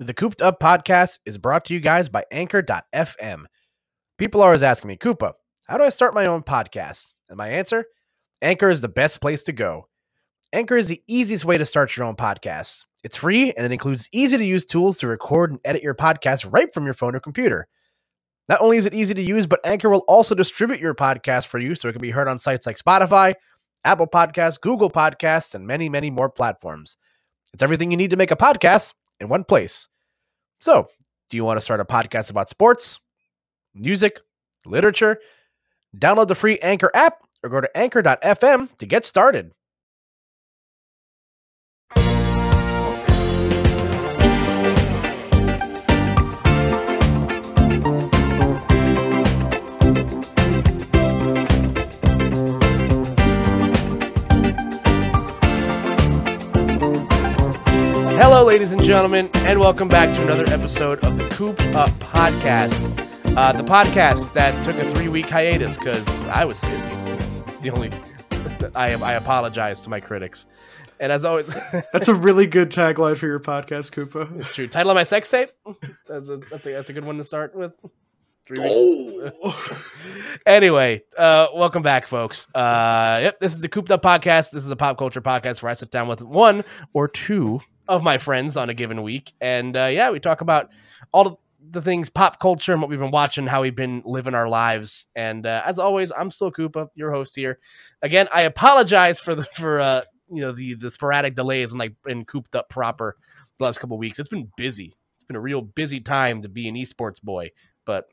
The Cooped Up podcast is brought to you guys by Anchor.fm. People are always asking me, Koopa, how do I start my own podcast? And my answer Anchor is the best place to go. Anchor is the easiest way to start your own podcast. It's free and it includes easy to use tools to record and edit your podcast right from your phone or computer. Not only is it easy to use, but Anchor will also distribute your podcast for you so it can be heard on sites like Spotify, Apple Podcasts, Google Podcasts, and many, many more platforms. It's everything you need to make a podcast in one place. So, do you want to start a podcast about sports, music, literature? Download the free Anchor app or go to anchor.fm to get started. Hello, ladies and gentlemen, and welcome back to another episode of the Coop Up Podcast. Uh, the podcast that took a three week hiatus because I was busy. It's the only. I, I apologize to my critics. And as always, That's a really good tagline for your podcast, Koopa. it's true. Title of my sex tape. That's a, that's a, that's a good one to start with. Three weeks. Oh, anyway, uh, welcome back, folks. Uh, yep, this is the Cooped Up Podcast. This is a pop culture podcast where I sit down with one or two of my friends on a given week, and uh, yeah, we talk about all the things pop culture and what we've been watching, how we've been living our lives. And uh, as always, I'm still Koopa, your host here. Again, I apologize for the for uh, you know the the sporadic delays and like in Cooped Up proper the last couple weeks. It's been busy. It's been a real busy time to be an esports boy, but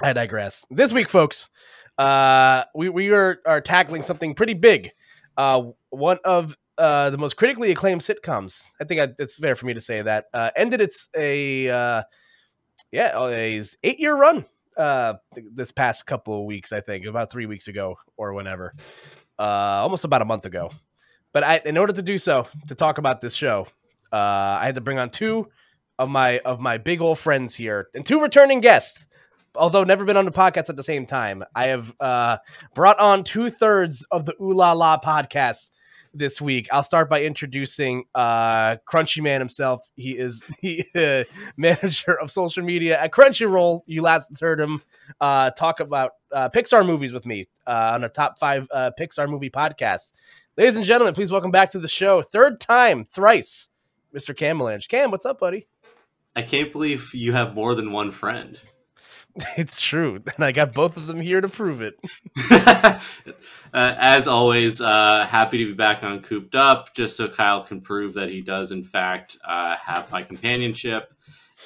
I digress. This week, folks, uh, we we are are tackling something pretty big. Uh, one of uh, the most critically acclaimed sitcoms. I think I, it's fair for me to say that uh, ended its a uh, yeah a eight year run uh, th- this past couple of weeks. I think about three weeks ago or whenever, uh, almost about a month ago. But I, in order to do so, to talk about this show, uh, I had to bring on two of my of my big old friends here and two returning guests although never been on the podcast at the same time, I have uh, brought on two thirds of the Ooh La La podcast this week. I'll start by introducing uh, Crunchy Man himself. He is the uh, manager of social media at Crunchyroll. You last heard him uh, talk about uh, Pixar movies with me uh, on a top five uh, Pixar movie podcast. Ladies and gentlemen, please welcome back to the show. Third time, thrice, Mr. Camalange. Cam, what's up, buddy? I can't believe you have more than one friend. It's true, and I got both of them here to prove it. uh, as always, uh, happy to be back on Cooped Up, just so Kyle can prove that he does, in fact, uh, have my companionship.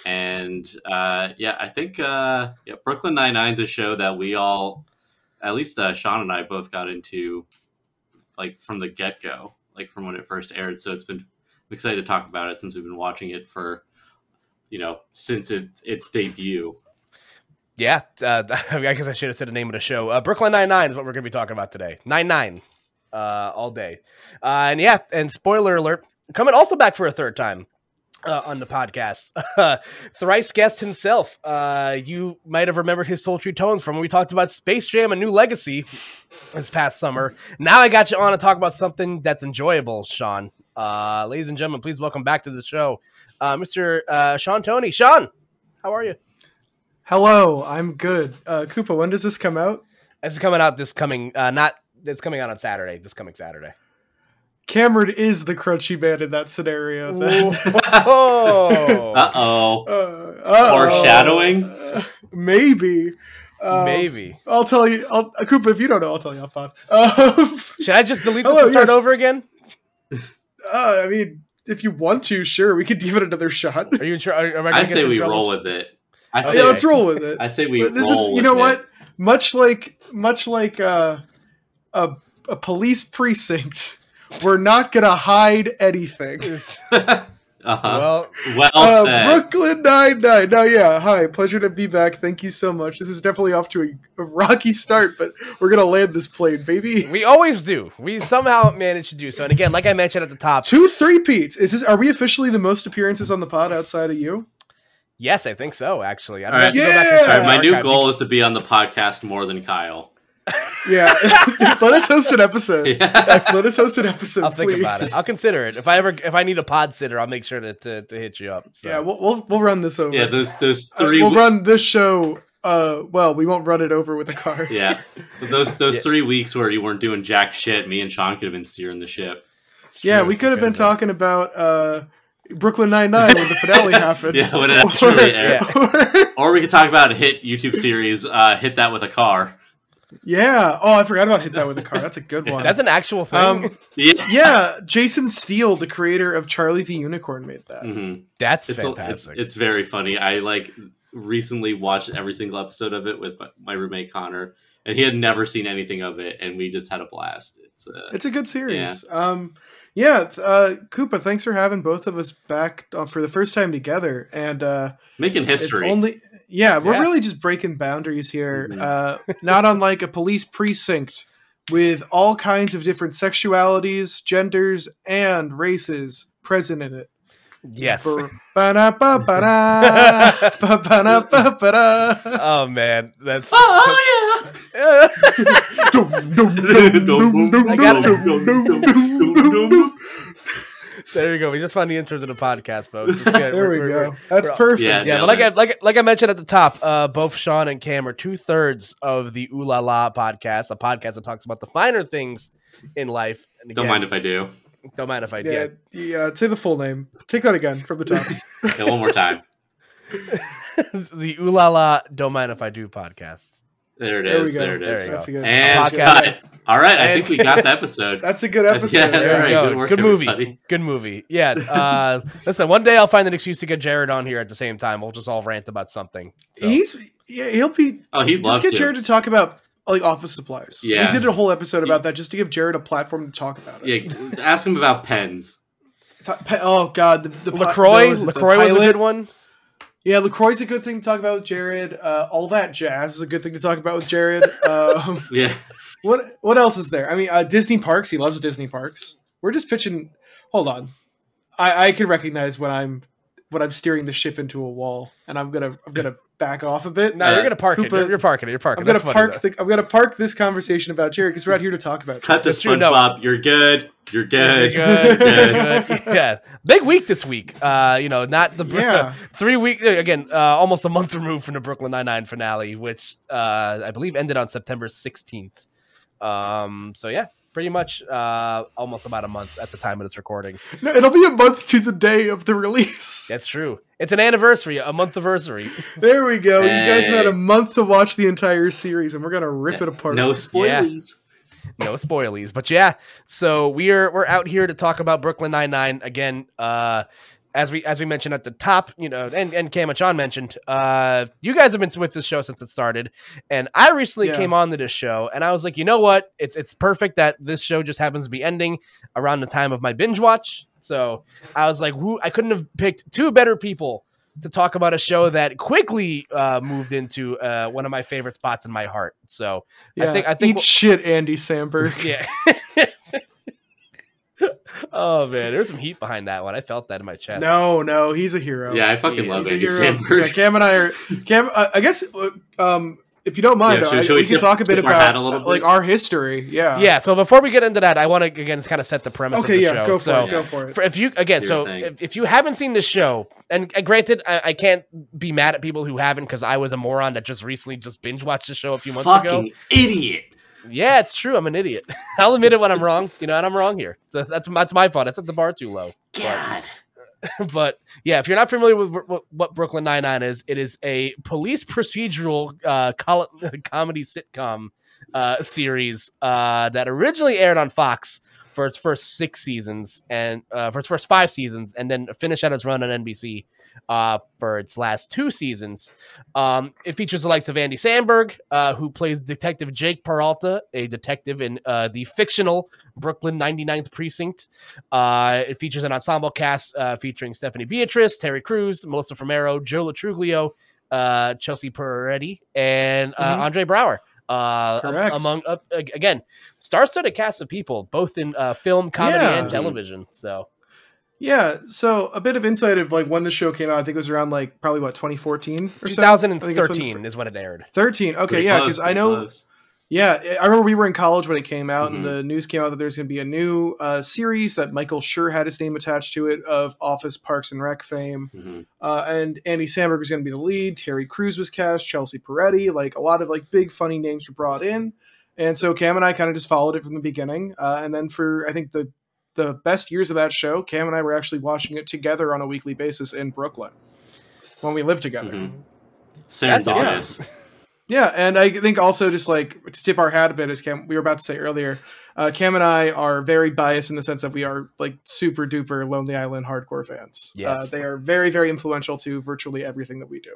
And uh, yeah, I think uh, yeah, Brooklyn Nine Nine's a show that we all, at least uh, Sean and I, both got into, like from the get go, like from when it first aired. So it's been I'm excited to talk about it since we've been watching it for, you know, since it its debut. Yeah, uh, I guess I should have said the name of the show. Uh, Brooklyn Nine Nine is what we're going to be talking about today. Nine Nine, uh, all day, uh, and yeah, and spoiler alert, coming also back for a third time uh, on the podcast. Thrice guest himself. Uh, you might have remembered his sultry tones from when we talked about Space Jam: A New Legacy this past summer. Now I got you on to talk about something that's enjoyable, Sean. Ladies and gentlemen, please welcome back to the show, Mr. Sean Toney. Sean, how are you? Hello, I'm good. Uh, Koopa, when does this come out? This is coming out this coming uh not it's coming out on Saturday, this coming Saturday. Cameron is the crunchy man in that scenario. Then. Whoa. Uh oh. Uh-oh. Foreshadowing? Uh, maybe. Um, Maybe. I'll tell you. I'll, uh, Koopa, if you don't know, I'll tell you off pod. Um, Should I just delete this Hello, and start yes. over again? uh, I mean, if you want to, sure, we could give it another shot. Are you sure? Are, am I gonna I get say we trouble? roll with it. I say, Yeah, let's roll with it. I say we But this roll is, you with know it. what? Much like, much like uh, a a police precinct, we're not gonna hide anything. uh-huh. Well, Well, Uh, said. Brooklyn Nine Nine. No, yeah. Hi, pleasure to be back. Thank you so much. This is definitely off to a, a rocky start, but we're gonna land this plane, baby. we always do. We somehow manage to do so. And again, like I mentioned at the top, Two three peats. Is this? Are we officially the most appearances on the pod outside of you? Yes, I think so. Actually, I All right. have to go back and Yeah! All right, my new goal is to be on the podcast more than Kyle. Yeah, let us host an episode. Yeah. Let us host an episode. I'll think please. about it. I'll consider it. If I ever if I need a pod sitter, I'll make sure to to, to hit you up. So. Yeah, we'll, we'll we'll run this over. yeah, those those Uh, three. we'll w- run this show. Uh, well, we won't run it over with a car. yeah, those those Yeah. three weeks where you weren't doing jack shit, me and Sean could have been steering the ship. It's Yeah, true. we could have been talking about uh, Brooklyn Nine Nine when the finale happened. Yeah, when it actually aired. Yeah. Or we could talk about a hit YouTube series, uh, hit that with a car. Yeah. Oh, I forgot about hit that with a car. That's a good one. That's an actual thing. um, Yeah, yeah. Jason Steele, the creator of Charlie the Unicorn, made that. Mhm. That's it's, a- it's fantastic. it's very funny. I like recently watched every single episode of it with my, my roommate Connor, and he had never seen anything of it, and we just had a blast. It's uh, It's a good series. Um, yeah. Uh, Koopa, thanks for having both of us back uh, for the first time together. And uh, making history. only. Yeah, we're Yeah. really just breaking boundaries here. Mhm. Uh, not unlike a police precinct with all kinds of different sexualities, genders, and races present in it. yes. Ba- ba-da-ba-ba-da, ba-ba-da-ba-ba-da. Oh man, that's. oh yeah. There you go. We just found the intro to the podcast, folks. It's good. There we We're- we're- go. That's we're- perfect. Yeah, Yeah, but like I like like I mentioned at the top, uh, both Sean and Cam are two thirds of the Ooh La La podcast, a podcast that talks about the finer things in life. And Don't mind if I do. don't mind if I do. Yeah, did. yeah. Say the full name. Take that again from the top. Yeah, one more time. the Ooh La La Don't Mind If I Do podcast. There it There we is. go. There it There is. you That's a good. And Podcast. cut. All right, I And- think we got the episode. That's a good episode. all There right, go. good work, Good, movie. everybody. Good movie. Yeah. Uh, listen, one day I'll find an excuse to get Jared on here at the same time. We'll just all rant about something. So. He's yeah, he'll be. Oh, he'd just love get to. Jared to talk about like office supplies. Yeah. we did a whole episode about that just to give Jared a platform to talk about it. Yeah, ask him about pens. Oh God, the, the Lacroix. what was it, the Lacroix was a good one. Yeah, Lacroix's a good thing to talk about with Jared. Uh, all that jazz is a good thing to talk about with Jared. Um, Yeah, what what else is there? I mean, uh, Disney parks. He loves Disney parks. We're just pitching. Hold on, I I can recognize when I'm when I'm steering the ship into a wall, and I'm gonna I'm gonna back off a bit. No, Uh, you're gonna park it. Koopa- You're, you're parking it. You're parking. I'm gonna That's park though. the I'm gonna park this conversation about Jerry because we're out here to talk about. cut to That's true, no. SpongeBob. You're good. You're good. You're good. You're You're good. Yeah, big week this week. Uh, you know, not the Yeah. three week again. Uh, almost a month removed from the Brooklyn Nine Nine finale, which uh, I believe ended on September 16th. Um, so yeah, pretty much uh, almost about a month at the time of this recording. No, it'll be a month to the day of the release. That's true. It's an anniversary, a month anniversary. There we go. You guys have had a month to watch the entire series, and we're gonna rip it apart. No spoilies. no spoilies but yeah so we're we're out here to talk about brooklyn 99 again uh as we as we mentioned at the top you know and and cam and Sean mentioned uh you guys have been with this show since it started and i recently Yeah. came on to this show and i was like you know what it's it's perfect that this show just happens to be ending around the time of my binge watch so i was like i couldn't have picked two better people to talk about a show that quickly uh, moved into uh, one of my favorite spots in my heart. So Yeah, I think I think eat shit, Andy Samberg. yeah. oh man, there's some heat behind that one. I felt that in my chest. No, no, he's a hero. Yeah, I fucking He love he's a Andy hero. Samberg. Yeah, Cam and I are. Cam, uh, I guess, uh, um, if you don't mind, Yeah, should- I- should we we can tip- talk a bit tip our about a little uh, like our history. Yeah. Yeah. So before we get into that, I want to again kind of set the premise Okay. of the Yeah. show. Go for so it. Go for it. for- if you again, Do so if, if you haven't seen the show, and, and granted, I, I can't be mad at people who haven't because I was a moron that just recently just binge watched the show a few months ago. Fucking idiot. Yeah, it's true. I'm an idiot. I'll admit it when I'm wrong. You know, and I'm wrong here. So that's that's my fault. I set the bar too low. God. but yeah, if you're not familiar with what, what Brooklyn Nine Nine is, it is a police procedural uh, col- comedy sitcom uh, series uh, that originally aired on Fox for its first six seasons and uh, for its first five seasons, and then finished out its run on NBC uh, for its last two seasons. Um, it features the likes of Andy Samberg, uh, who plays Detective Jake Peralta, a detective in uh, the fictional Brooklyn 99th Precinct. Uh, it features an ensemble cast uh, featuring Stephanie Beatrice, Terry Crews, Melissa Fumero, Joe Lo Truglio, uh, Chelsea Peretti, and uh, Mhm. Andre Braugher. Uh, among uh, ag- again, star-studded cast of people, both in uh, film, comedy, Yeah. and television. So Yeah. So a bit of insight of like when the show came out. I think it was around like probably what 2014 or so. I think that's when the 2013 is when it aired. 13. Okay. Pretty Yeah. Because I know. close. Yeah, I remember we were in college when it came out, Mhm. and the news came out that there's going to be a new uh, series that Michael Schur had his name attached to it of Office, Parks, and Rec fame. Mhm. Uh, and Andy Samberg was going to be the lead. Terry Crews was cast. Chelsea Peretti. Like a lot of like big funny names were brought in. And so Cam and I kind of just followed it from the beginning. Uh, and then for I think the the best years of that show, Cam and I were actually watching it together on a weekly basis in Brooklyn when we lived together. Mhm. That's Serendipitous. Yeah, and I think also just like to tip our hat a bit, as Cam we were about to say earlier, uh, Cam and I are very biased in the sense that we are like super duper Lonely Island hardcore fans. Yes. Uh, they are very very influential to virtually everything that we do.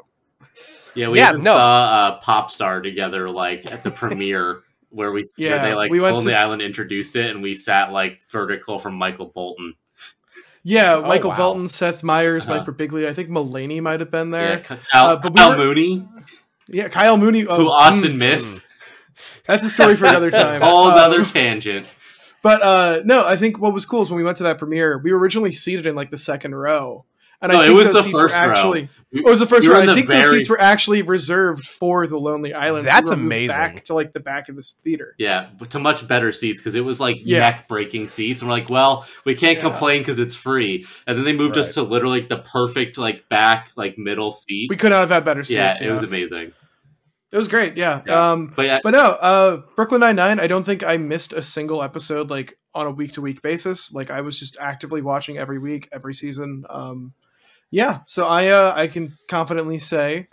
Yeah, we Yeah, even no. saw uh, Pop Star together, like at the premiere, where we where Yeah, they like we went Lonely to- Island introduced it, and we sat like vertical from Michael Bolton. Yeah, Oh, Michael wow. Velton, Seth Meyers, Uh-huh. Mike Birbiglia. I think Mulaney might have been there. Ky- Kyle, Uh, but we Kyle were- Mooney, Yeah, Kyle Mooney. Oh, who Austin mm, missed. that's a story for another time. Um, another tangent. But uh, no, I think what was cool is when we went to that premiere, we were originally seated in like the second row. And No, I it think was those the seats first were row. actually We- It was the first we were row. I the think those seats were actually reserved for the Lonely Island. That's we were amazing. Back to like the back of this theater. Yeah, but to much better seats because it was like Yeah. neck breaking seats. And we're like, well, we can't Yeah. complain because it's free. And then they moved us to literally the perfect like back like middle seat. We could not have had better seats. yeah, you it was amazing. it was great. Yeah. Yeah. Um, But yeah, but no, uh, Brooklyn Nine Nine. I don't think I missed a single episode like on a week to week basis. Like I was just actively watching every week, every season. Um, yeah. So I uh, I can confidently say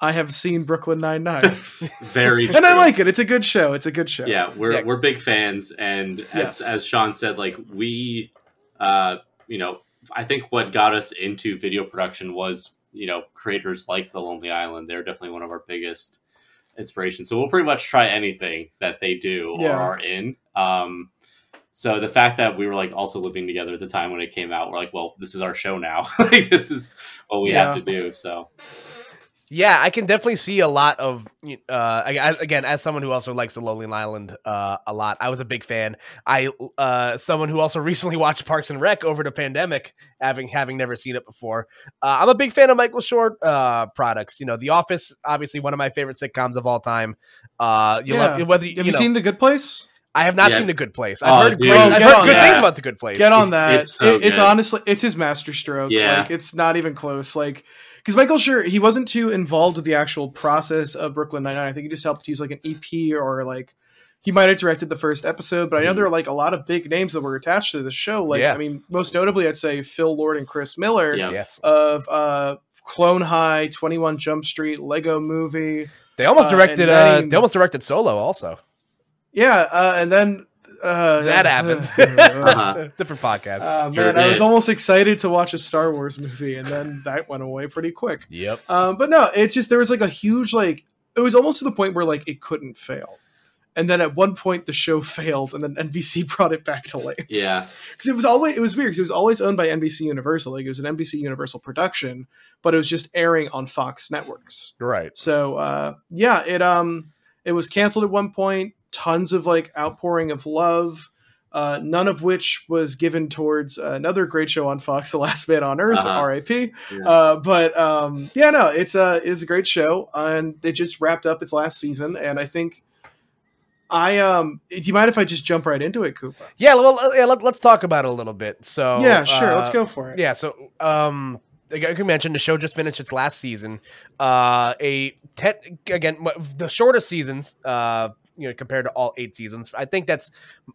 I have seen Brooklyn Nine Nine, very. and I like it. It's a good show. It's a good show. yeah we're Yeah. we're big fans and as Yes. as sean said like we uh you know i think what got us into video production was you know creators like the lonely island they're definitely one of our biggest inspirations so we'll pretty much try anything that they do Yeah. or are in um so the fact that we were like also living together at the time when it came out we're like well this is our show now like this is what we have to do so Yeah, I can definitely see a lot of. Uh, I- I- again, as someone who also likes the Lonely Island uh, a lot, I was a big fan. I, uh, someone who also recently watched Parks and Rec over the pandemic, having having never seen it before. Uh, I'm a big fan of Michael Schur uh, products. You know, The Office, obviously one of my favorite sitcoms of all time. Uh, you Yeah. love whether you, Have you, know, seen The Good Place? I have not Yeah. seen The Good Place. Oh, I've heard great, I've heard good that. things about The Good Place. Get on that. It's so It- it's honestly it's his masterstroke. Yeah. Like it's not even close. Like because Michael Schur he wasn't too involved with the actual process of Brooklyn Nine Nine. I think he just helped use like an EP or like he might have directed the first episode, but I know Mhm. there are like a lot of big names that were attached to the show. Like Yeah. I mean, most notably, I'd say Phil Lord and Chris Miller Yeah. Yes, of uh, Clone High, Twenty One Jump Street, Lego Movie. they almost Uh, directed. and Uh, they almost directed Solo. Also, Yeah, uh, and then uh, that happened. Uh-huh. Different podcast. Uh, Sure man, I was almost excited to watch a Star Wars movie, and then that went away pretty quick. yep. Um, but no, it's just there was like a huge like it was almost to the point where like it couldn't fail, and then at one point the show failed, and then NBC brought it back to life yeah because it was always it was weird because it was always owned by NBC Universal, like it was an NBC Universal production, but it was just airing on Fox networks. Right. So uh, yeah, it um it was canceled at one point. Tons of like outpouring of love. Uh, none of which was given towards uh, another great show on Fox, The Last Man on Earth, Uh-huh. R.I.P. Yeah. Uh, but um, yeah, no, it's a it's a great show, and they just wrapped up its last season, and I think I um, do you mind if I just jump right into it, Koopa? Yeah. Well, uh, yeah. Let, let's talk about it a little bit. So yeah, sure, uh, let's go for it. Yeah, so um like I mentioned, the show just finished its last season. Uh a ten again the shortest seasons uh you know compared to all eight seasons. I think that's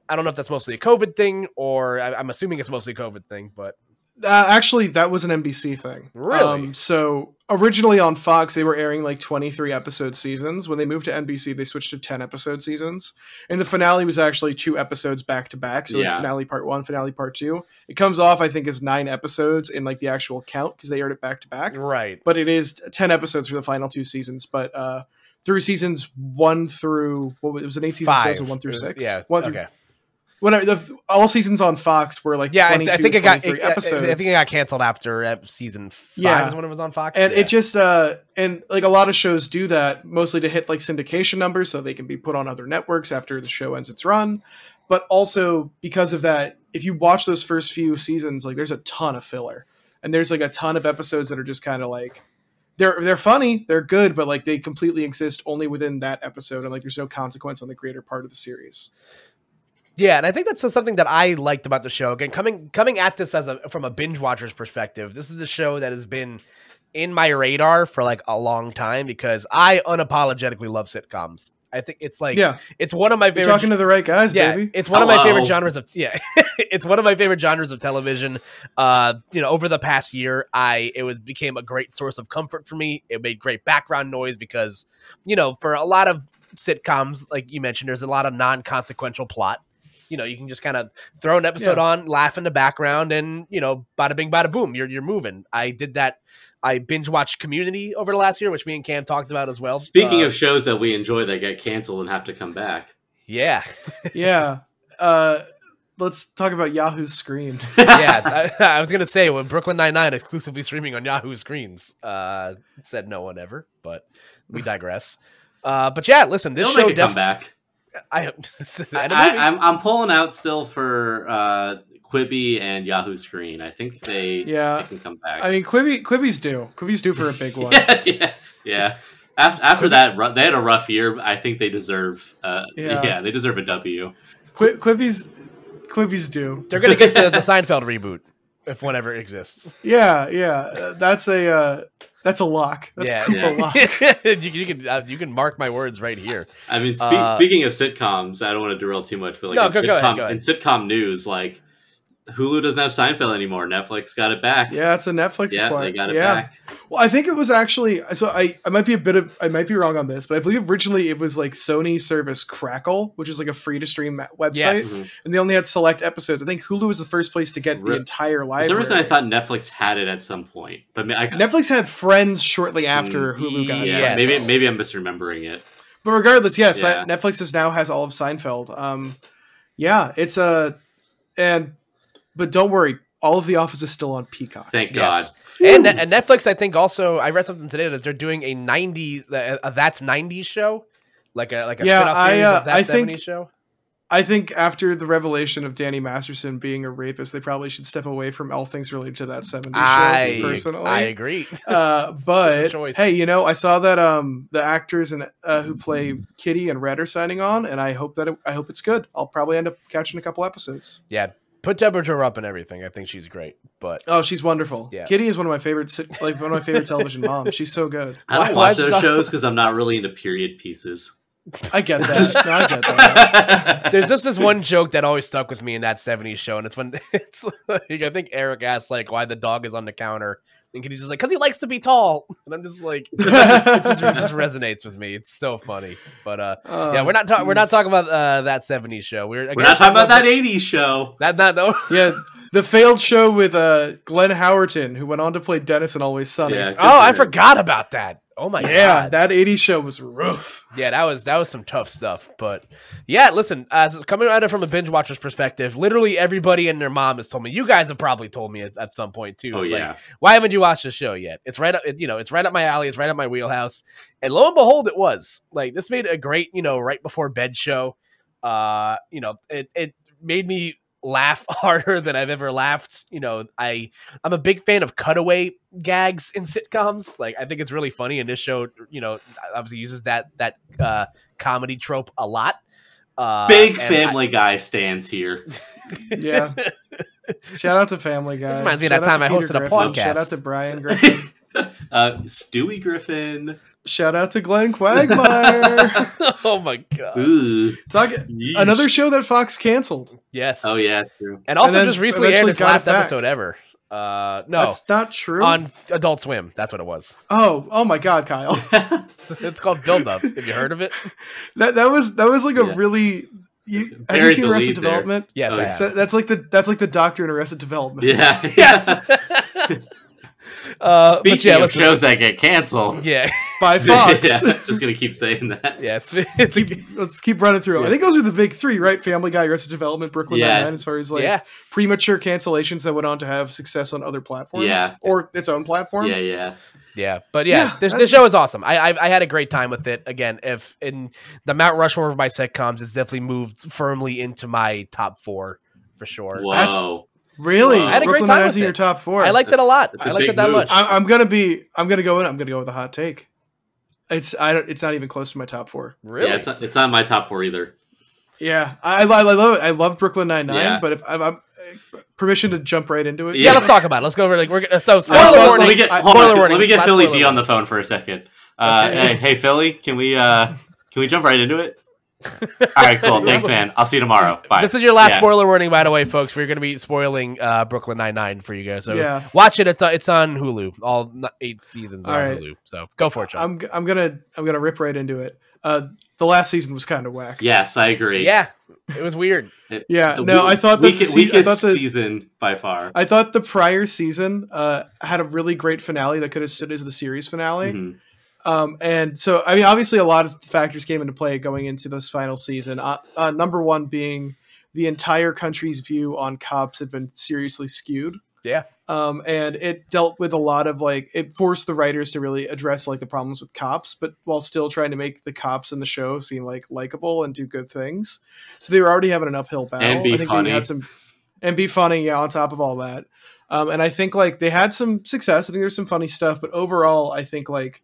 I don't know if that's mostly a COVID thing or I, I'm assuming it's mostly a COVID thing, but Uh, actually, that was an NBC thing. Really? Um, so originally on Fox, they were airing like 23 episode seasons. When they moved to NBC, they switched to 10 episode seasons. And the finale was actually two episodes back to back. So it's finale part one, finale part two. It comes off, I think, as nine episodes in like the actual count because they aired it back to back. right. But it is 10 episodes for the final two seasons. But uh, through seasons one through, what was it, was an eight season show, Five. so one through was- six? Yeah. One through, okay. whatever, the, all seasons on Fox were like Yeah, I, I think it got. It, episodes. I think it got canceled after season five. Yeah. is when it was on Fox. and Yeah. it just uh and like a lot of shows do that mostly to hit like syndication numbers so they can be put on other networks after the show ends its run but also because of that if you watch those first few seasons like there's a ton of filler and there's like a ton of episodes that are just kind of like they're they're funny, they're good, but like they completely exist only within that episode, and like there's no consequence on the greater part of the series. Yeah, and I think that's something that I liked about the show. Again, coming coming at this as a from a binge watcher's perspective, this is a show that has been in my radar for like a long time because I unapologetically love sitcoms. I think it's like yeah, it's one of my you're favorite. talking to the right guys, yeah, baby. it's one of my favorite genres of yeah, it's one of my favorite genres of television. Uh, you know, over the past year, I it was became a great source of comfort for me. It made great background noise because, you know, for a lot of sitcoms, like you mentioned, there's a lot of non-consequential plot. You know, you can just kind of throw an episode Yeah. on, laugh in the background, and you know, bada bing, bada boom, you're you're moving. I did that. I binge watched Community over the last year, which me and Cam talked about as well. Speaking Uh, of shows that we enjoy that get canceled and have to come back. yeah, yeah. Uh, let's talk about Yahoo's screen. yeah, I, I was gonna say when Brooklyn Nine Nine exclusively streaming on Yahoo screens. Uh, said no one ever, but we digress. Uh, but yeah, listen, this They'll show make a definitely. comeback. I, I, I, I'm, I'm pulling out still for uh, Quibi and Yahoo Screen. I think they, Yeah. they can come back. I mean, Quibi Quibi's due. Quibi's due for a big one. yeah, yeah, yeah. After, after that, they had a rough year. I think they deserve. Uh, Yeah. yeah. they deserve a W. Qui- Quibi's Quibi's due. They're gonna get the, the Seinfeld reboot if one ever exists. Yeah, yeah. That's a uh, that's a lock. That's yeah, Koopa yeah. lock. you, you can uh, you can mark my words right here. I mean, spe- Uh, speaking of sitcoms, I don't want to derail too much, but like No, in, go- go ahead, go ahead. in sitcom news, like Hulu doesn't have Seinfeld anymore. Netflix got it back. Yeah, it's a Netflix Yeah, acquire. they got it yeah. back. Well, I think it was actually so. I I might be a bit of I might be wrong on this, but I believe originally it was like Sony service Crackle, which is like a free to stream website, Yes. Mhm. and they only had select episodes. I think Hulu was the first place to get the Re- entire For library. some reason, I thought Netflix had it at some point, but ma- I, Netflix had Friends shortly after Mm, Hulu got yeah, it. Yeah, maybe maybe I'm misremembering it. But regardless, yes, Yeah. Netflix is now has all of Seinfeld. Um, yeah, it's a and but don't worry, all of The Office is still on Peacock. Thank Yes. God. And, and Netflix, I think also I read something today that they're doing a '90s uh, a that's '90s show, like a like a Yeah, spin-off I, uh, of that I '70s think- show. I think after the revelation of Danny Masterson being a rapist, they probably should step away from all things related to that 70s I show. Personally, I agree. uh, but hey, you know, I saw that um the actors and uh, who play Kitty and Red are signing on, and I hope that it, I hope it's good. I'll probably end up catching a couple episodes. Yeah, put temperature up and everything. I think she's great, but Oh, she's wonderful. Yeah. Kitty is one of my favorite, like one of my favorite television moms. She's so good. I don't why watch is it those not- shows because I'm not really into period pieces. I get that. No, I get that. there's just this one joke that always stuck with me in that '70s show, and it's when it's like I think Eric asked like why the dog is on the counter, and he's just like because he likes to be tall, and I'm just like it just, it just resonates with me. It's so funny, but uh, Oh, yeah, we're not ta- we're not talking about uh, that '70s show. We're, We're not talking about that '80s show. That not no. Yeah, the failed show with uh, Glenn Howerton, who went on to play Dennis in Always Sunny. Yeah, Oh, I forgot about that. Oh my god. Yeah, god. that 80s show was rough. Yeah, that was that was some tough stuff. But yeah, listen, as coming at it from a binge watcher's perspective, literally everybody and their mom has told me. You guys have probably told me at, at some point too. Oh It's like, yeah, why haven't you watched the show yet? It's right up, you know, it's right up my alley. It's right up my wheelhouse. And lo and behold, it was like this made a great, you know, right before bed show. Uh, you know, it it made me laugh harder than I've ever laughed. You know, I I'm a big fan of cutaway gags in sitcoms. Like I think it's really funny, and this show, you know, obviously uses that that uh, comedy trope a lot. Uh, big and I- Family Guy stands here. Yeah. Shout out to Family Guy. This reminds me of that Shout out time to I Peter hosted a podcast. Shout out to Brian Griffin. uh, Stewie Griffin. Shout out to Glenn Quagmire. oh my god! Ooh, Talk, another show that Fox canceled. Yes. Oh yeah, true. And also And then just recently aired eventually its got it last back. episode ever. Uh, no, That's not true. on Adult Swim. That's what it was. oh, oh my God, Kyle. It's called Build Up. Have you heard of it? that that was that was like a Yeah. really. You, have you Buried seen the Arrested lead there. Development? Yes, Oh, I yeah. have. So that's like the that's like the doctor in Arrested Development. yeah. Yes. uh, Speaking yeah, of listen- shows that get canceled, Yeah. By Fox. yeah, just gonna keep saying that. Yes. It's a- keep, let's keep running through. 'em. I think those are the big three, right? Family Guy, Arrested Development, Brooklyn Yeah. Nine-Nine, as far as like yeah. premature cancellations that went on to have success on other platforms, Yeah. or its own platform. Yeah, yeah. Yeah, but yeah, Yeah, this, this show is awesome. I, I I had a great time with it. Again, if in the Mount Rushmore of my sitcoms, it's definitely moved firmly into my top four for sure. Whoa. Really? I had a great Brooklyn time Nine-Nine's with in it. your top four. I liked it a lot. I a I liked it that move. much. I, I'm gonna be. I'm gonna go in. I'm gonna go with a hot take. It's. I don't. It's not even close to my top four. Really? Yeah, it's not, it's not my top four either. Yeah, I, I, I love. I love Brooklyn Nine Nine. Yeah. But if I'm, I'm permission to jump right into it. yeah, Yeah. let's talk about it. Let's go over like we're gonna- so Uh, spoiler thought- warning. let me get hold spoiler on, warning. let me get Philly D on the phone for a second. Uh, Okay. hey, hey, Philly, can we uh, can we jump right into it? All right, cool. Thanks, man. I'll see you tomorrow. Bye. This is your last Yeah. spoiler warning, by the way, folks. We're going to be spoiling uh, Brooklyn Nine Nine for you guys. So Yeah. watch it. It's on, it's on Hulu. All eight seasons are All on. Hulu. So go for it, John. I'm. I'm gonna. I'm gonna rip right into it. Uh, the last season was kind of whack. Yes, I agree. yeah, it was weird. It- Yeah, no, weak- I thought that the weakest, se- I thought the- season by far. I thought the prior season uh, had a really great finale that could have stood as the series finale. Mhm. Um, and so, I mean, obviously, a lot of factors came into play going into this final season. Uh, uh, number one being the entire country's view on cops had been seriously skewed. Yeah. Um, and it dealt with a lot of like it forced the writers to really address like the problems with cops, but while still trying to make the cops in the show seem like likable and do good things. So they were already having an uphill battle. And be I think funny. they had some and be funny, yeah, on top of all that. Um, and I think like they had some success. I think there's some funny stuff, but overall, I think like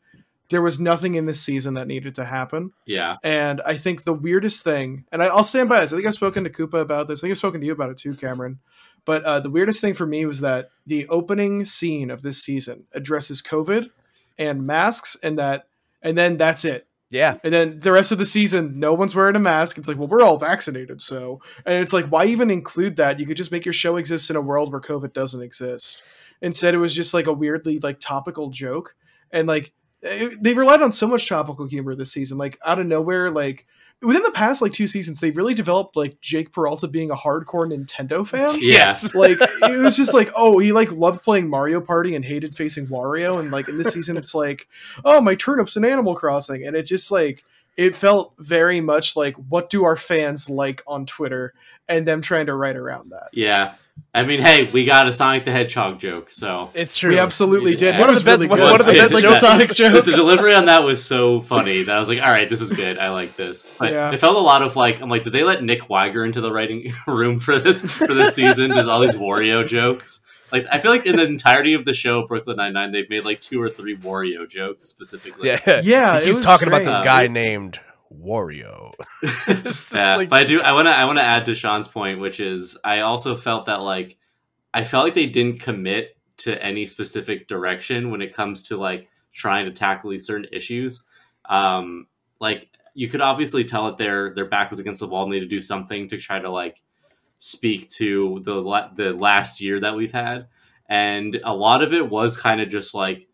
there was nothing in this season that needed to happen. Yeah. And I think the weirdest thing, and I, I'll stand by this. I think I've spoken to Koopa about this. I think I've spoken to you about it too, Cameron. But uh, the weirdest thing for me was that the opening scene of this season addresses COVID and masks, and that, and then that's it. Yeah, And then the rest of the season, no one's wearing a mask. It's like, well, we're all vaccinated, so. And it's like, why even include that? You could just make your show exist in a world where COVID doesn't exist. Instead, it was just like a weirdly like topical joke, and like it- they relied on so much topical humor this season. Like out of nowhere, like within the past like two seasons, they really developed like Jake Peralta being a hardcore Nintendo fan. Yeah. like it was just like oh he like loved playing mario party and hated facing wario and like in this season it's like oh my turnips in animal crossing and it just like it felt very much like what do our fans like on twitter and them trying to write around that Yeah. I mean, hey, we got a Sonic the Hedgehog joke, so it's true. we absolutely did One That of was the best- really one- one of the best like jokes. the sonic jokes. joke the delivery on that was so funny that I was like, all right, this is good. I like this. But Yeah. it felt a lot of like, I'm like, did they let Nick Wiger into the writing room for this for this season? Just all these Wario jokes. Like, I feel like in the entirety of the show, Brooklyn Nine Nine, they've made like two or three Wario jokes specifically. Yeah, yeah He it was talking about this guy named Wario. yeah, like- but I do. I want to. I want to add to Sean's point, which is I also felt that like I felt like they didn't commit to any specific direction when it comes to like trying to tackle these certain issues. Um, like you could obviously tell that their their back was against the wall and they to do something to try to like speak to the la- the last year that we've had, and a lot of it was kind of just like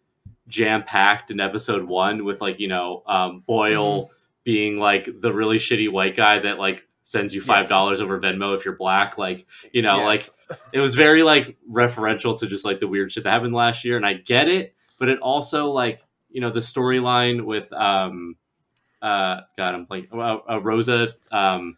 jam packed in episode one with like you know um, Boyle being like the really shitty white guy that like sends you five dollars over Venmo if you're black. Like you know, Yes. like it was very like referential to just like the weird shit that happened last year, and I get it, but it also like you know the storyline with um uh God I'm like uh, uh, Rosa um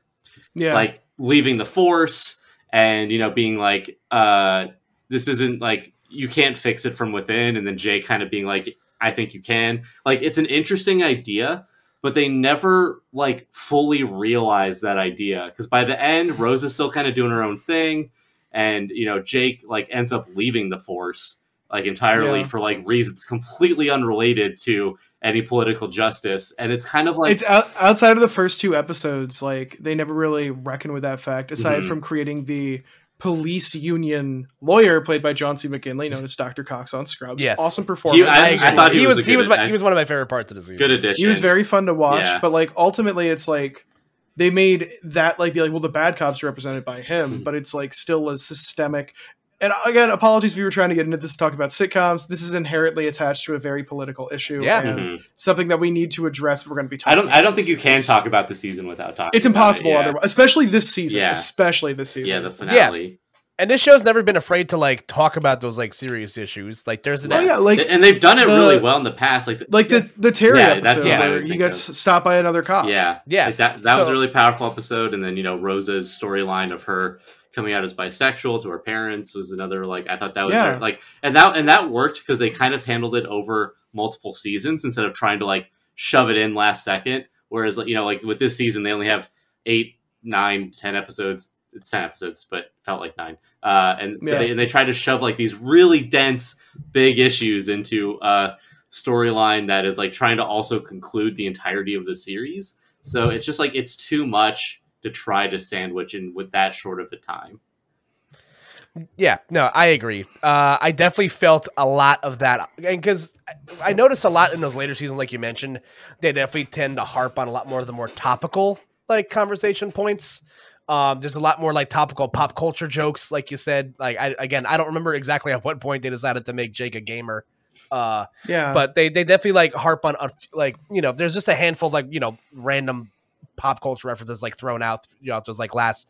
yeah like leaving the force and you know being like uh this isn't like you can't fix it from within and then jay kind of being like i think you can like it's an interesting idea but they never like fully realize that idea because by the end rose is still kind of doing her own thing and you know jake like ends up leaving the force like entirely Yeah. for like reasons completely unrelated to any political justice and it's kind of like it's out, outside of the first two episodes like they never really reckon with that fact aside Mhm. from creating the police union lawyer played by john c mcginley known as dr cox on scrubs Yes. awesome performance I- I thought he was a he good- was my, I- he was one of my favorite parts of the season. good addition he was very fun to watch Yeah. but like ultimately it's like they made that like be like well the bad cops are represented by him Mhm. but it's like still a systemic and again apologies if you were trying to get into this to talk about sitcoms this is inherently attached to a very political issue Yeah. and Mhm. something that we need to address if we're going to be talking. I talking don't. I don't think you this. can talk about the season without talking. it's about impossible it, yeah. otherwise especially this season Yeah. especially this season Yeah, the finale. and this show's never been afraid to like talk about those like serious issues. Like there's an oh yeah like and they've done it the- really well in the past. Like, the, like the the terry Yeah, that's episode what I where was he thinking gets stopped by another cop yeah, yeah. like that. That was a really powerful episode. And then you know Rosa's storyline of her coming out as bisexual to her parents was another like I thought that was Yeah. like and that and that worked because they kind of handled it over multiple seasons instead of trying to like shove it in last second. Whereas like, you know like with this season they only have eight, nine, ten episodes it's ten episodes, but felt like nine. Uh, and Yeah. they and they tried to shove like these really dense, big issues into a storyline that is like trying to also conclude the entirety of the series. So it's just like it's too much to try to sandwich in with that short of a time. Yeah, no, I agree. Uh, I definitely felt a lot of that and because I noticed a lot in those later seasons, like you mentioned, they definitely tend to harp on a lot more of the more topical like conversation points. Um, there's a lot more like topical pop culture jokes, like you said. Like I again, I don't remember exactly at what point they decided to make Jake a gamer. Uh, Yeah, but they they definitely like harp on, on like you know, there's just a handful of like you know random pop culture references like thrown out you know those like last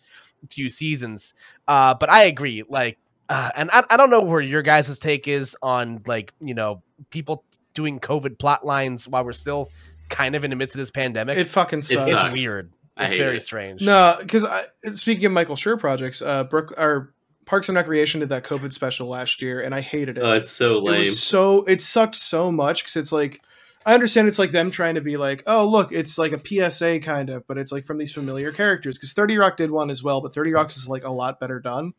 few seasons. Uh, but I agree, like, uh, and I, I don't know where your guys' take is on like you know people doing COVID plot lines while we're still kind of in the midst of this pandemic. it fucking sucks. it's sucks. weird. I It's very it. strange. No, because speaking of Michael Schur projects, uh, Brook or Parks and Recreation did that COVID special last year, and I hated it. Oh, it's so it lame. was so it sucked so much because it's like I understand it's like them trying to be like, oh look, it's like a PSA kind of, but it's like from these familiar characters. Because Thirty Rock did one as well, but Thirty Rock was like a lot better done.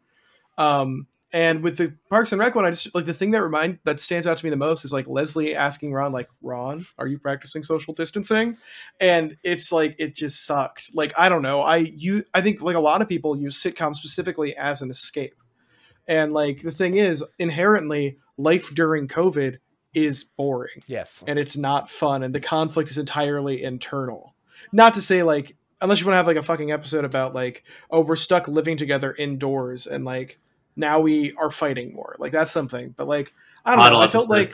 Um, and with the Parks and Rec one, I just like the thing that remind that stands out to me the most is like Leslie asking Ron, like, Ron, are you practicing social distancing? And it's like it just sucked. Like I don't know. I you I think like a lot of people use sitcom specifically as an escape. And like the thing is, inherently, life during COVID is boring Yes. and it's not fun, and the conflict is entirely internal. Not to say like, unless you want to have like a fucking episode about like, oh, we're stuck living together indoors, and like now we are fighting more. Like that's something. But like, I don't know. I felt like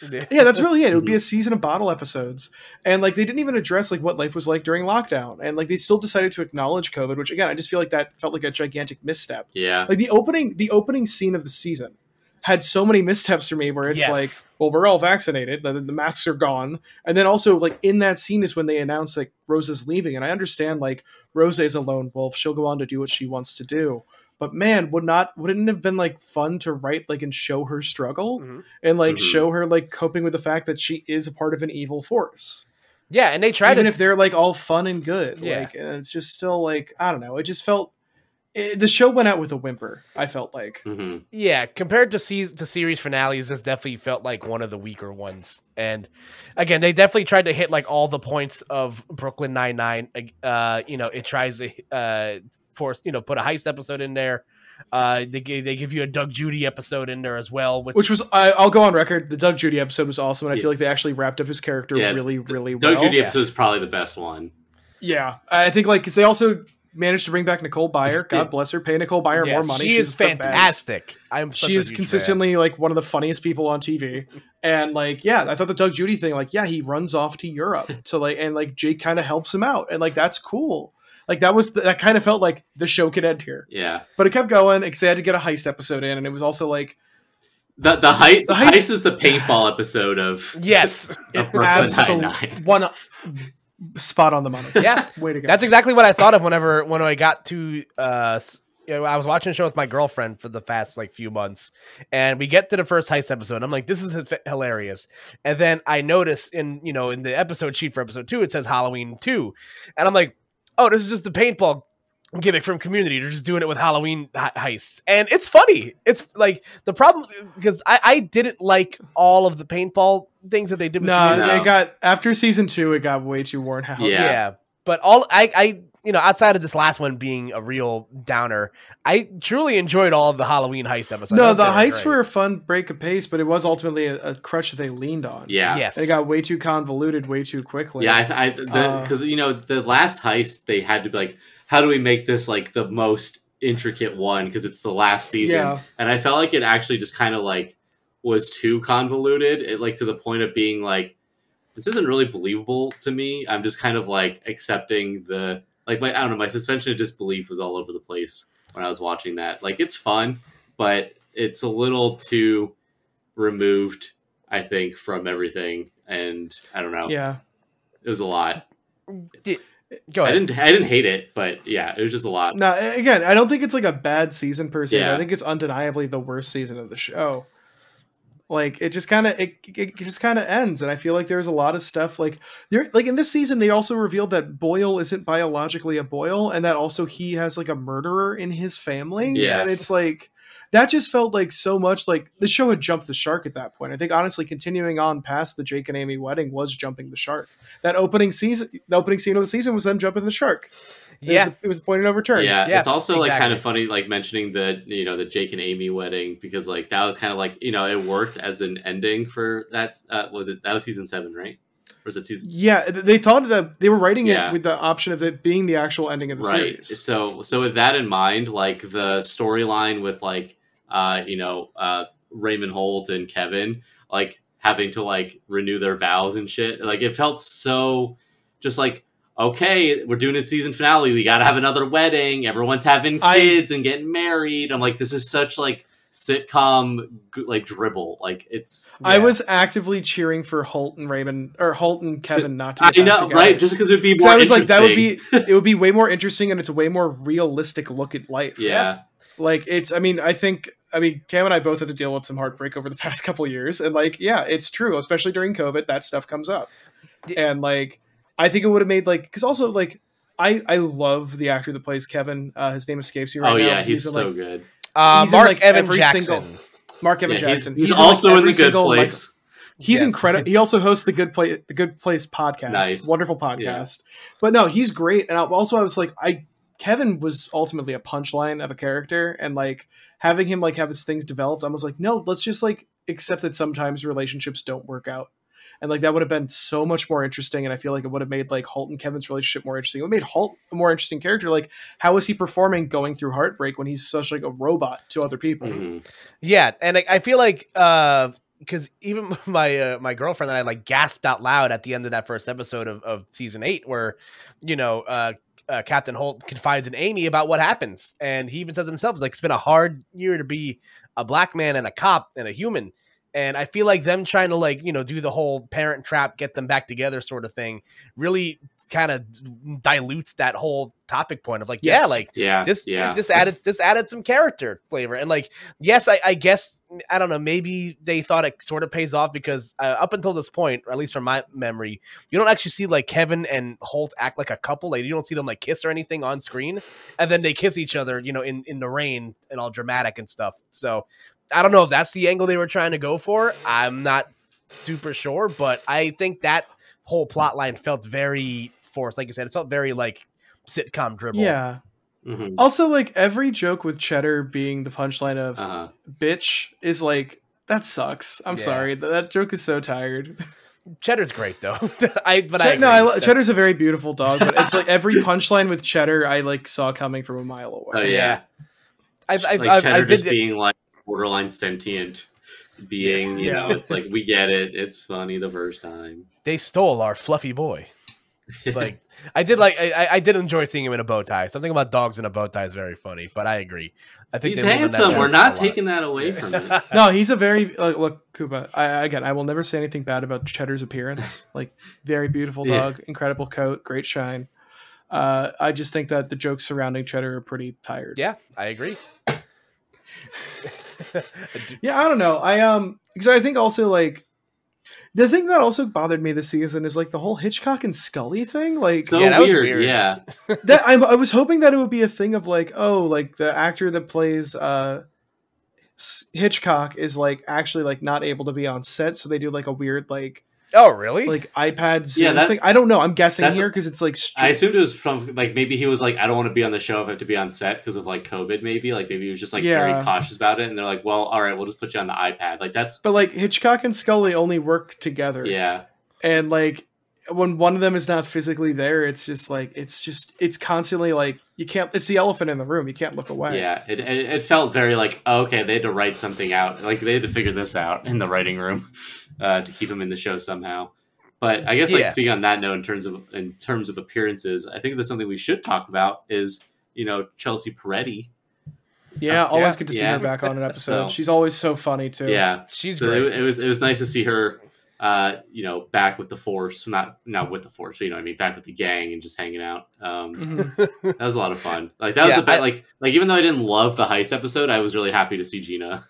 yeah, that's really it. It would be a season of bottle episodes, and like they didn't even address like what life was like during lockdown, and like they still decided to acknowledge COVID, which again I just feel like that felt like a gigantic misstep. yeah. Like the opening, the opening scene of the season had so many missteps for me where it's Yes. like, well, we're all vaccinated, the, the masks are gone, and then also like in that scene is when they announce like Rosa's leaving, and I understand like Rosa is a lone wolf, she'll go on to do what she wants to do. But man, would not wouldn't it have been like fun to write like and show her struggle Mhm. and like Mhm. show her like coping with the fact that she is a part of an evil force. Yeah, and they tried Even to if they're like all fun and good, Yeah. like and it's just still like I don't know. It just felt it, the show went out with a whimper. I felt like hmm Yeah, compared to se- to series finales, this definitely felt like one of the weaker ones. And again, they definitely tried to hit like all the points of Brooklyn Nine Nine. Uh, you know, it tries to uh force you know put a heist episode in there. Uh, they give, they give you a Doug Judy episode in there as well, which, which was I, I'll go on record. The Doug Judy episode was awesome, and I Yeah. feel like they actually wrapped up his character Yeah, really, really well. Doug Judy yeah. episode is probably the best one. Yeah, I think like because they also managed to bring back Nicole Byer. God Yeah. bless her. Pay Nicole Byer yeah, more money. She She's is fantastic. I'm She is huge consistently like one of the funniest people on TV, and like yeah, I thought the Doug Judy thing, like yeah, he runs off to Europe to like, and like Jake kind of helps him out, and like that's cool. Like that was the, that kind of felt like the show could end here, Yeah. but it kept going. Because they had to get a heist episode in, and it was also like The the height The the heist- heist is the paintball episode of. Yes, of Brooklyn absolute Nine-Nine. one spot on the money. yeah. Way to go. That's exactly what I thought of whenever when I got to uh you know, I was watching a show with my girlfriend for the past like few months, and we get to the first heist episode. I'm like, this is h- hilarious. And then I notice in you know in the episode sheet for episode two, it says Halloween two, and I'm like, oh, this is just the paintball gimmick from Community. They're just doing it with Halloween he- heists, and it's funny. It's like the problem because I I didn't like all of the paintball things that they did. With Nah, Community. No. it got after season two, it got way too worn out. Yeah. Yeah. But all I, I, you know, outside of this last one being a real downer, I truly enjoyed all of the Halloween heist episodes. No, the heists great. were a fun break of pace, but it was ultimately a, a crutch that they leaned on. Yeah. yes, And it got way too convoluted, way too quickly. Yeah, I, I Uh, because you know the last heist they had to be like, how do we make this like the most intricate one because it's the last season, Yeah. and I felt like it actually just kind of like was too convoluted, it, like to the point of being like, this isn't really believable to me. I'm just kind of like accepting the like my I don't know my suspension of disbelief was all over the place when I was watching that. Like it's fun, but it's a little too removed, I think, from everything, and I don't know. Yeah. It was a lot. Go ahead. I didn't. I didn't hate it, but yeah, it was just a lot. No, again, I don't think it's like a bad season per se. Yeah. I think it's undeniably the worst season of the show. Like it just kind of it, it just kind of ends, and I feel like there's a lot of stuff like there like in this season they also revealed that Boyle isn't biologically a Boyle, and that also he has like a murderer in his family. Yeah, and it's like that just felt like so much like the show had jumped the shark at that point. I think honestly, continuing on past the Jake and Amy wedding was jumping the shark. That opening season, the opening scene of the season was them jumping the shark. It Yeah. was, the, it was pointed over turn. Yeah, Yeah, it's also like kind of funny, like mentioning the you know the Jake and Amy wedding because like that was kind of like you know it worked as an ending for that. Uh, was it that was season seven, right? Or was it season? Yeah, they thought that they were writing Yeah. it with the option of it being the actual ending of the right series. so so with that in mind like the storyline with like uh you know uh raymond holt and kevin like having to like renew their vows and shit like it felt so just like okay we're doing a season finale we gotta have another wedding everyone's having I- kids and getting married i'm like this is such like sitcom like dribble like it's I was actively cheering for Holt and Raymond or Holt and Kevin not to. i know together. right just because it'd be more I was like, that would be it would be way more interesting, and it's a way more realistic look at life. yeah like it's. I mean, I think. I mean, Cam and I both had to deal with some heartbreak over the past couple years, and like, yeah, it's true. Especially during COVID, that stuff comes up, and like, I think it would have made like because also like. I, I love the actor that plays Kevin. Uh, his name escapes me right oh now. Oh yeah he's, in, so like, good Uh, He's in, Marc like, Evan every Jackson. single- Marc Evan Yeah, he's, Jackson. he's in, like, also in the good single, like, place He's Yes. incredible. He also hosts the Good Place, the Good Place podcast. Nice. Wonderful podcast. But no, he's great. And I- also, I was like, I Kevin was ultimately a punchline of a character, and like having him like have his things developed, I was like, no, let's just like accept that sometimes relationships don't work out. And like that would have been so much more interesting, and I feel like it would have made like Holt and Kevin's relationship more interesting. It would have made Holt a more interesting character. Like, how is he performing going through heartbreak when he's such like a robot to other people? Mhm. Yeah, and I, I feel like uh because even my uh, my girlfriend and I like gasped out loud at the end of that first episode of, of season eight, where you know uh, uh, Captain Holt confides in Amy about what happens, and he even says himself, "It's like it's been a hard year to be a black man and a cop and a human." And I feel like them trying to like you know do the whole parent trap, get them back together sort of thing, really kind of dilutes that whole topic point of like, yeah, like yeah this yeah. this added this added some character flavor. And like yes I, I guess i don't know maybe they thought it sort of pays off because uh, up until this point or at least from my memory you don't actually see like kevin and holt act like a couple. Like you don't see them like kiss or anything on screen. And then they kiss each other you know in in the rain and all dramatic and stuff. So i don't know if that's the angle they were trying to go for. I'm not super sure but i think that whole plot line felt very forced like you said it felt very like sitcom dribble Yeah. Mhm. Also, like every joke with Cheddar being the punchline of Uh-huh. bitch is like that sucks. I'm Yeah. sorry. Th- That joke is so tired. Cheddar's great though. I but Ched- I no, I, agree. lo- Cheddar's a very beautiful dog, but it's like every punchline with Cheddar I like saw coming from a mile away. Oh yeah, Yeah. I, I, like I, I Cheddar did just it- being like borderline sentient being. You Yeah. know, it's like we get it. It's funny the first time. they stole our fluffy boy. Like I did like I, I- I did enjoy seeing him in a bow tie. Something about dogs in a bow tie is very funny, but I agree. I think he's they moved in that handsome. We're not taking that away from him. No, he's a very like, look, Koopa. I, again, I will never say anything bad about Cheddar's appearance. Like, very beautiful Yeah. dog, incredible coat, great shine. Uh, I just think that the jokes surrounding Cheddar are pretty tired. Yeah, I agree. Yeah, I don't know. I um because I think also like the thing that also bothered me this season is like the whole Hitchcock and Scully thing. Like So Yeah, that was weird. weird. Yeah, that I, I was hoping that it would be a thing of like oh like the actor that plays uh Hitchcock is like actually like not able to be on set, so they do like a weird like oh really? like iPads? Yeah, that- thing. I don't know. I'm guessing here because it's like stri- I assumed it was from like maybe he was like I don't want to be on the show if I have to be on set because of like COVID. Maybe like maybe he was just like Yeah. very cautious about it, and they're like, well, all right, we'll just put you on the iPad. Like that's but like Hitchcock and Scully only work together. yeah. and like when one of them is not physically there it's just like it's just it's constantly like you can't it's the elephant in the room you can't look away Yeah, it, it, it felt very like oh, okay, they had to write something out. Like they had to figure this out in the writing room uh, to keep him in the show somehow. But I guess like Yeah. speaking on that note, in terms of in terms of appearances, I think that's something we should talk about. Is you know Chelsea Peretti? yeah always Yeah. good to see Yeah. her back on an episode So- she's always so funny too Yeah, She's so great. it, it was it was nice to see her. Uh, you know, back with the force, not not with the force, but you know, what I mean, back with the gang and just hanging out. Um, Mhm. that was a lot of fun. Like that was Yeah, the best. Like like even though I didn't love the heist episode, I was really happy to see Gina.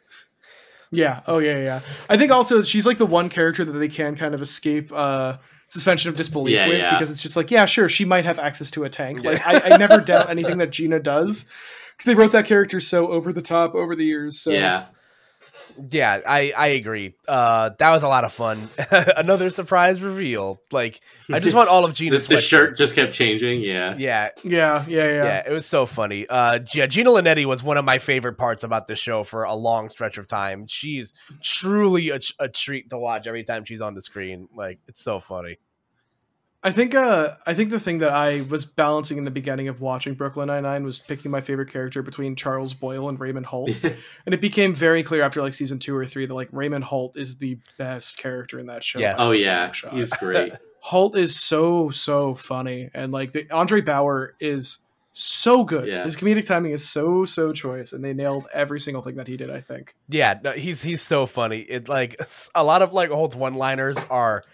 Yeah. Oh yeah, yeah. I think also she's like the one character that they can kind of escape uh suspension of disbelief Yeah, with yeah. because it's just like, yeah, sure, she might have access to a tank. Like I, I never doubt anything that Gina does. Because they wrote that character so over the top over the years. So yeah. Yeah, I I agree. Uh, that was a lot of fun. Another surprise reveal. Like I just want all of The, Gina's the shirt just kept changing. Yeah. Yeah, yeah, yeah, yeah. yeah, it was so funny. Uh, yeah, Gina Linetti was one of my favorite parts about the show for a long stretch of time. She's truly a, a treat to watch every time she's on the screen. Like it's so funny. I think uh I think the thing that I was balancing in the beginning of watching Brooklyn Nine Nine was picking my favorite character between Charles Boyle and Raymond Holt. and it became very clear after like season two or three that like Raymond Holt is the best character in that show. Yeah. oh yeah, shot. he's great. Holt is so so funny, and like the Andre Braugher is so good. Yeah. His comedic timing is so so choice, and they nailed every single thing that he did. I think. Yeah, no, he's he's so funny. It like a lot of like Holt's one liners are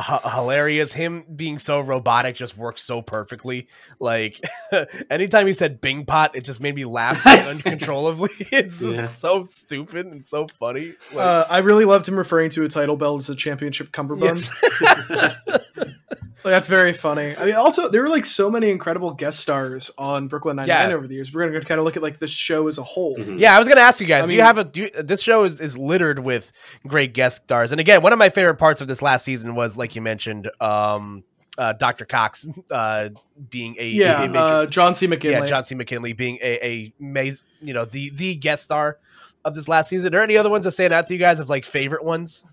h- hilarious. Him being so robotic just works so perfectly. Like anytime he said Bing Pot, it just made me laugh uncontrollably. It's just Yeah. so stupid and so funny. Like, uh, I really loved him referring to a title belt as a championship cummerbund. yes. Like, that's very funny. I mean, also there were like so many incredible guest stars on Brooklyn Nine Nine Yeah. over the years. We're gonna kind of look at like the show as a whole. Mhm. Yeah, I was gonna ask you guys. I do you have a? Do you, this show is, is littered with great guest stars, and again, one of my favorite parts of this last season was, like you mentioned, um, uh, Dr. Cox uh, being a, Yeah, a major- uh, John C. McGinley. yeah, John C. McGinley being a a maz- you know the the guest star of this last season. Are there any other ones that stand out to you guys of like favorite ones?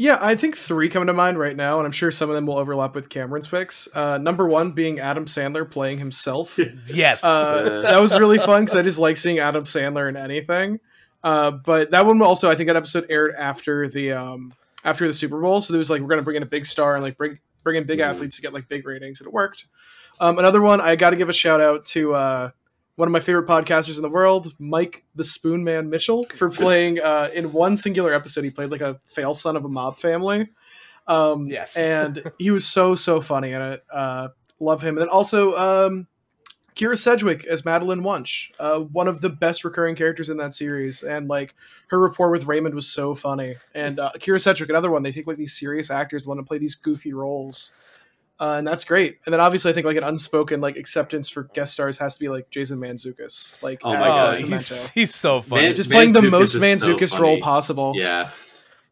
Yeah, I think three come to mind right now, and I'm sure some of them will overlap with Cameron's picks. Uh, number one being Adam Sandler playing himself. Yes, Uh, that was really fun because I just like seeing Adam Sandler in anything. Uh, but that one also, I think that episode aired after the um, after the Super Bowl, so there was like we're gonna bring in a big star and like bring bring in big Mhm. athletes to get like big ratings, and it worked. Um, another one, I got to give a shout out to uh, one of my favorite podcasters in the world, Mike the Spoon Man Mitchell, for playing uh, in one singular episode. He played like a fail son of a mob family. Um, Yes. and he was so so funny in it. Uh, love him, and then also um, Kyra Sedgwick as Madeline Wuntch, uh, one of the best recurring characters in that series, and like her rapport with Raymond was so funny. And uh, Kyra Sedgwick, another one, they take like these serious actors and let them play these goofy roles, uh, and that's great. And then obviously, I think like an unspoken like acceptance for guest stars has to be like Jason Mantzoukas, like Oh my as, God. he's he's so funny. Man- just playing the most is so Mantzoukas role possible. Yeah.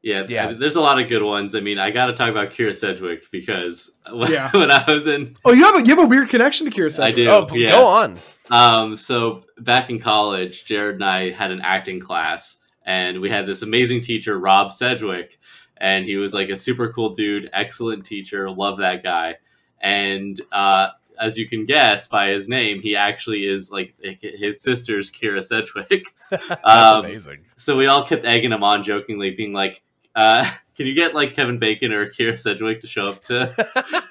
Yeah, Yeah. I mean, there's a lot of good ones. I mean, I got to talk about Kyra Sedgwick because when, Yeah. when I was in, Oh, you have a you have a weird connection to Kyra Sedgwick. I do. oh, yeah. go on. um, so back in college, Jared and I had an acting class, and we had this amazing teacher, Rob Sedgwick, and he was like a super cool dude, excellent teacher, love that guy, and uh, as you can guess by his name, he actually is like his sister's Kyra Sedgwick. That's Um, amazing. so we all kept egging him on jokingly being like uh, can you get like kevin bacon or kyra sedgwick to show up to,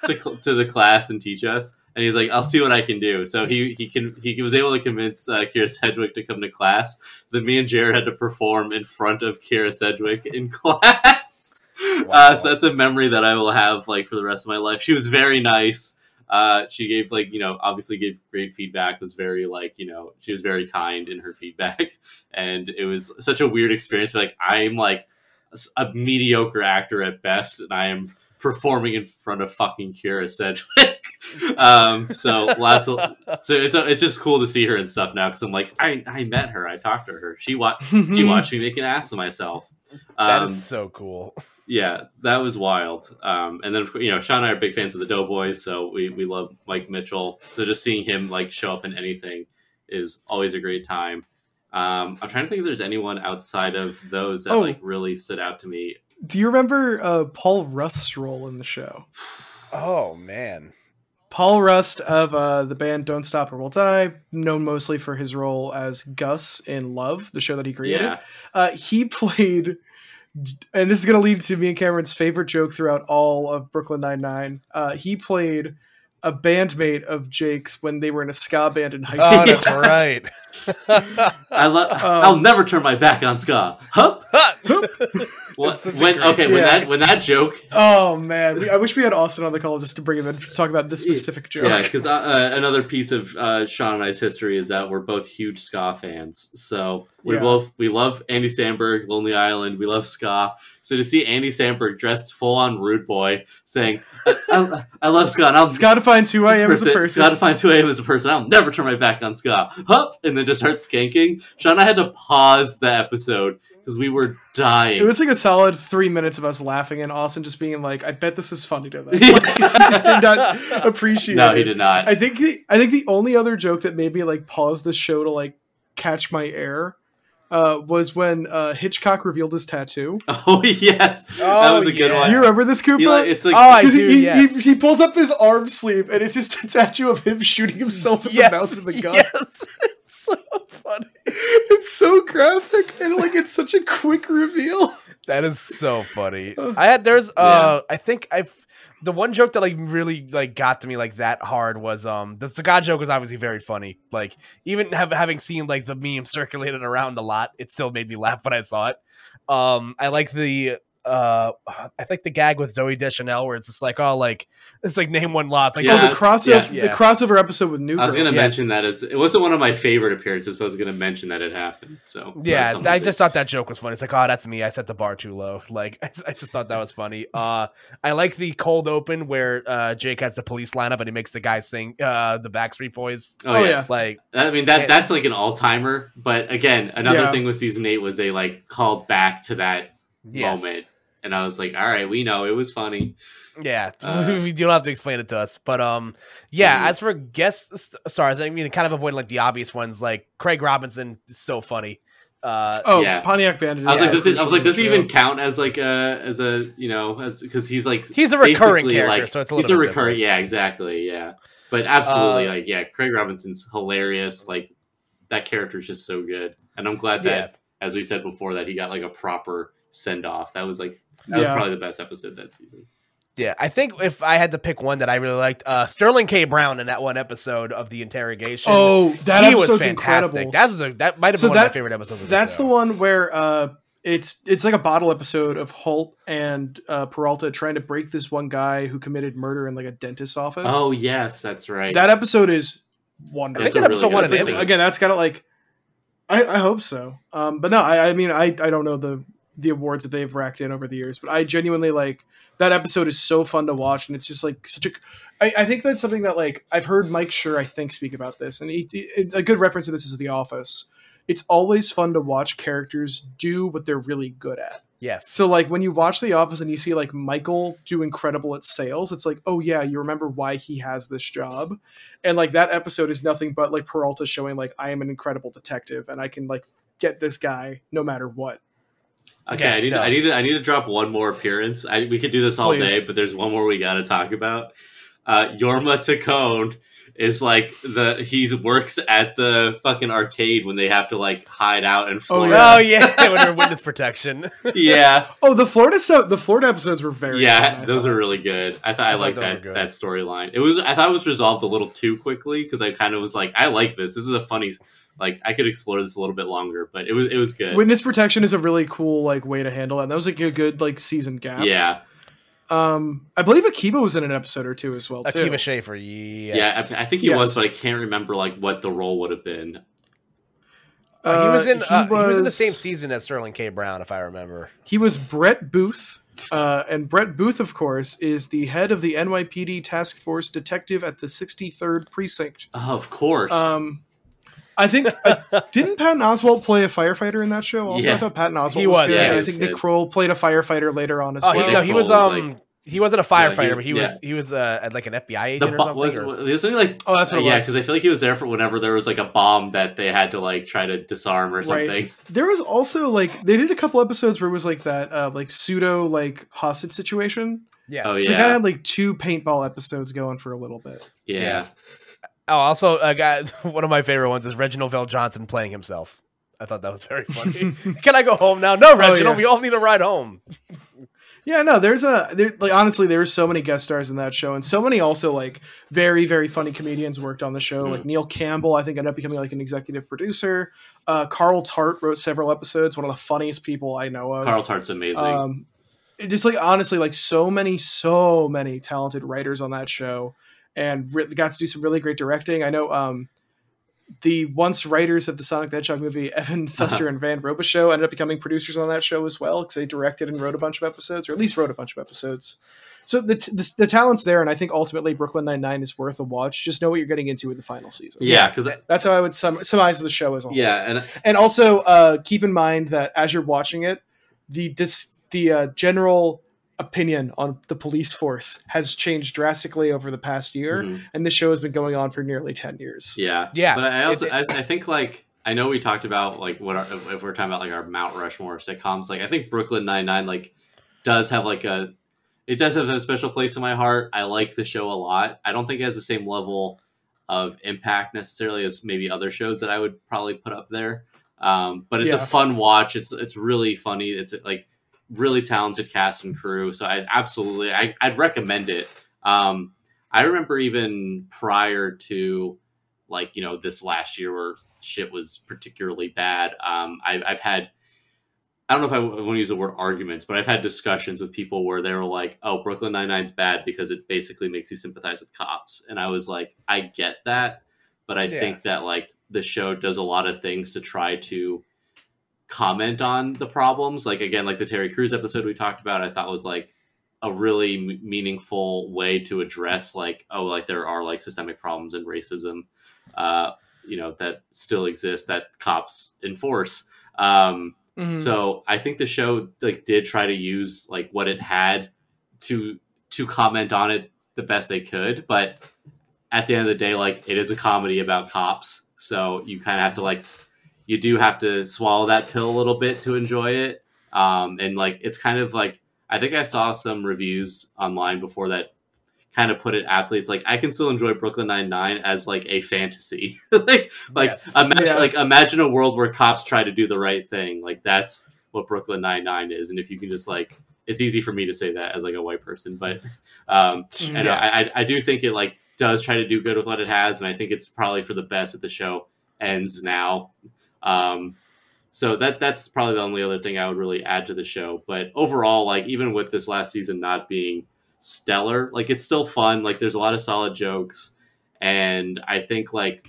to, to the class and teach us? And he's like i'll see what i can do. So he he can he was able to convince uh, kyra sedgwick to come to class. Then me and jared had to perform in front of kyra sedgwick in class. Wow. uh, so that's a memory that i will have like for the rest of my life. She was very nice. Uh, she gave like you know obviously gave great feedback was very like you know she was very kind in her feedback. And it was such a weird experience but, like i'm like a mediocre actor at best and i am performing in front of fucking kyra sedgwick um so lots of so it's it's just cool to see her and stuff now because i'm like i i met her i talked to her she watched she watched me make an ass of myself That um, is so cool. yeah, that was wild. Um, and then of course, you know, Sean and I are big fans of the Doughboys, so we we love Mike Mitchell. So just seeing him like show up in anything is always a great time. Um, I'm trying to think if there's anyone outside of those that Oh. like really stood out to me. Do you remember uh, Paul Rust's role in the show? Oh man. Paul Rust of uh, the band Don't Stop or We'll Die, known mostly for his role as Gus in Love, the show that he created. Yeah, Uh, he played, and this is going to lead to me and Cameron's favorite joke throughout all of Brooklyn Nine Nine. Uh, he played a bandmate of Jake's when they were in a ska band in high school. Oh, that's right. I love. Um, I'll never turn my back on ska. Hup. What, such a when, great okay, when joke. that when that joke Oh man, we, I wish we had Austin on the call just to bring him in to talk about this specific joke. Yeah, because uh, uh, another piece of uh, Sean and I's history is that we're both huge ska fans. So we Yeah. both we love Andy Samberg, Lonely Island. We love ska. So to see Andy Samberg dressed full on rude boy saying, "I, I, I love ska," and I'll ska defines who I am as a person. Ska defines who I am as a person. I'll never turn my back on ska. Hup, and then just start skanking. Sean and I had to pause the episode because we were dying. It was like a solid three minutes of us laughing and Austin just being like, "I bet this is funny to them." Like, he just did not appreciate no, it. he did not. I think the, I think the only other joke that made me like pause the show to like catch my air uh, was when uh, Hitchcock revealed his tattoo. oh yes, that Oh, was a good yeah. one. Do you remember this, Koopa? He, like, it's like Oh, I 'Cause do. he, he, yes. he, he pulls up his arm sleeve and it's just a tattoo of him shooting himself in yes. the mouth with a gun. Yes. It's so funny. It's so graphic and like it's such a quick reveal. That is so funny. I had there's uh I think I've the one joke that like really like got to me like that hard was um the cigar joke was obviously very funny. Like even have, having seen like the meme circulated around a lot, it still made me laugh when I saw it. Um I like the uh I think the gag with Zooey Deschanel where it's just like oh like it's like name one lot. It's like Oh, the crossover, yeah. the crossover episode with New I was going to Yes. mention that as it wasn't one of my favorite appearances, but I was going to mention that it happened. So Yeah, I to- just thought that joke was funny. It's like, oh, that's me. I set the bar too low. Like, I, I just thought that was funny. Uh, I like the cold open where uh, Jake has the police lineup and he makes the guy sing uh, the Backstreet Boys. Oh, Oh, yeah. yeah. Like, I mean that that's like an all timer. But again, another Yeah. thing with season eight was they like called back to that yes. moment, and I was like, all right, we know it was funny. Yeah, Uh, you don't have to explain it to us, but um, yeah. As for guest stars, I mean, kind of avoiding like the obvious ones, like Craig Robinson is so funny. Uh, Oh, Yeah. Pontiac Bandit. I was is like, so does it, I was like, does to it even count as like a as a you know as because he's like he's a recurring character, like, so it's a he's little a recurring. Yeah, exactly. Yeah, but absolutely, Uh, like yeah, Craig Robinson's hilarious. Like that character is just so good, and I'm glad that, as we said before, that he got like a proper send off. That was like that was probably the best episode that season. Yeah, I think if I had to pick one that I really liked, uh, Sterling K. Brown in that one episode of the interrogation. Oh, that he was episode's fantastic. incredible. That was a that might have So been one of my favorite episodes. Of That's the, the one where uh, it's it's like a bottle episode of Holt and uh, Peralta trying to break this one guy who committed murder in like a dentist's office. Oh yes, that's right. that episode is I wonderful. think That's that really episode good won an episode. Emmy. again, that's got to like. I, I hope so. Um, but no, I, I mean, I, I don't know the the awards that they've racked in over the years, but I genuinely like that episode is so fun to watch, and it's just like such a. I, I think that's something that like I've heard Mike Schur I think speak about this, and he, he- a good reference to this is The Office. It's always fun to watch characters do what they're really good at. Yes. So like when you watch The Office and you see like Michael do incredible at sales, it's like, oh yeah, you remember why he has this job. And like that episode is nothing but like Peralta showing like I am an incredible detective and I can like get this guy no matter what. Okay, Yeah, I need no. to, I need to, I need to drop one more appearance. I, we could do this all Please. day, but there's one more we got to talk about. Uh, Jorma Taccone is like the he works at the fucking arcade when they have to like hide out in Oh, Florida. Oh yeah, when they're witness protection. yeah, Oh, the Florida so the Florida episodes were very yeah, fun, those thought. are really good. I thought I, I thought like that that storyline. It was I thought it was resolved a little too quickly because I kind of was like I like this. This is a funny like I could explore this a little bit longer, but it was it was good. Witness protection is a really cool like way to handle that. That was like a good like season gap. yeah, Um, I believe Akiva was in an episode or two as well too. Akiva Schaffer. Yes. yeah. I, I think he Yes. was, but I can't remember like what the role would have been. Uh, he was in. he uh, he was in the same season as Sterling K. Brown, if I remember. He was Brett Booth. Uh, and Brett Booth, of course, is the head of the NYPD task force detective at the 63rd precinct. Oh, of course. Um, I think uh, didn't Patton Oswalt play a firefighter in that show? Also, Yeah. I thought Patton Oswalt He was, was, good. yeah, I think Nick good. Kroll played a firefighter later on as Oh, well. he, no, he was um like- he wasn't a Yeah, he firefighter, was- but he was yeah. he was uh, like an FBI the agent or something. was, or- was, was like Oh, that's what uh, it yeah, because I feel like he was there for whenever there was like a bomb that they had to like try to disarm or something. Right. There was also like they did a couple episodes where it was like that uh, like pseudo like hostage situation. yeah. Oh, So yeah. they kind of had like two paintball episodes going for a little bit. Yeah. Yeah. Oh, also, I got one of my favorite ones is Reginald VelJohnson playing himself. I thought that was very funny. Can I go home now? No, Reginald. Oh, yeah. We all need a ride home. Yeah, no, there's a there, like honestly, there were so many guest stars in that show, and so many also like very very funny comedians worked on the show. Mm. Like Neil Campbell, I think ended up becoming like an executive producer. Uh, Carl Tart wrote several episodes. One of the funniest people I know of. Carl Tart's amazing. Um, it just like honestly, like so many, so many talented writers on that show, and re- got to do some really great directing. I know um, the once writers of the Sonic the Hedgehog movie, Evan Susser and Van Robichaux, ended up becoming producers on that show as well because they directed and wrote a bunch of episodes, or at least wrote a bunch of episodes. So the, t- the, the talent's there, and I think ultimately Brooklyn Nine Nine is worth a watch. Just know what you're getting into with the final season. yeah, because That's how I would sum- summarize the show as a whole. yeah, and And also uh, keep in mind that as you're watching it, the dis- the uh, general opinion on the police force has changed drastically over the past year, mhm. and the show has been going on for nearly ten years. yeah, Yeah, But I also it- I, I think like I know we talked about like what our, if we're talking about like our Mount Rushmore sitcoms. Like I think Brooklyn Nine Nine like does have like a it does have a special place in my heart. I like the show a lot. I don't think it has the same level of impact necessarily as maybe other shows that I would probably put up there. Um, but it's a fun watch. It's it's really funny. It's like really talented cast and crew. So I absolutely I, I'd recommend it. Um, I remember even prior to like you know this last year where shit was particularly bad. Um, I've I've had I don't know if I want to use the word arguments, but I've had discussions with people where they were like, "Oh, Brooklyn Nine Nine's bad because it basically makes you sympathize with cops," and I was like, "I get that, but I Yeah. think that like the show does a lot of things to try to comment on the problems. Like again, like the Terry Crews episode we talked about, I thought was like a really m- meaningful way to address like, oh, like there are like systemic problems and racism, uh, you know, that still exist that cops enforce." Um, Mhm. so I think the show like did try to use like what it had to to comment on it the best they could, but at the end of the day, like it is a comedy about cops, so you kind of have to like you do have to swallow that pill a little bit to enjoy it. Um, and like it's kind of like I think I saw some reviews online before that kind of put it athletes like I can still enjoy Brooklyn Nine Nine as like a fantasy, like like Yes. imagine Yeah. like imagine a world where cops try to do the right thing. Like that's what Brooklyn Nine Nine is, and if you can just like, it's easy for me to say that as like a white person, but um, Mhm. and I, I I do think it like does try to do good with what it has, and I think it's probably for the best that the show ends now. Um, so that that's probably the only other thing I would really add to the show. But overall, like even with this last season not being stellar, like it's still fun. Like there's a lot of solid jokes, and I think like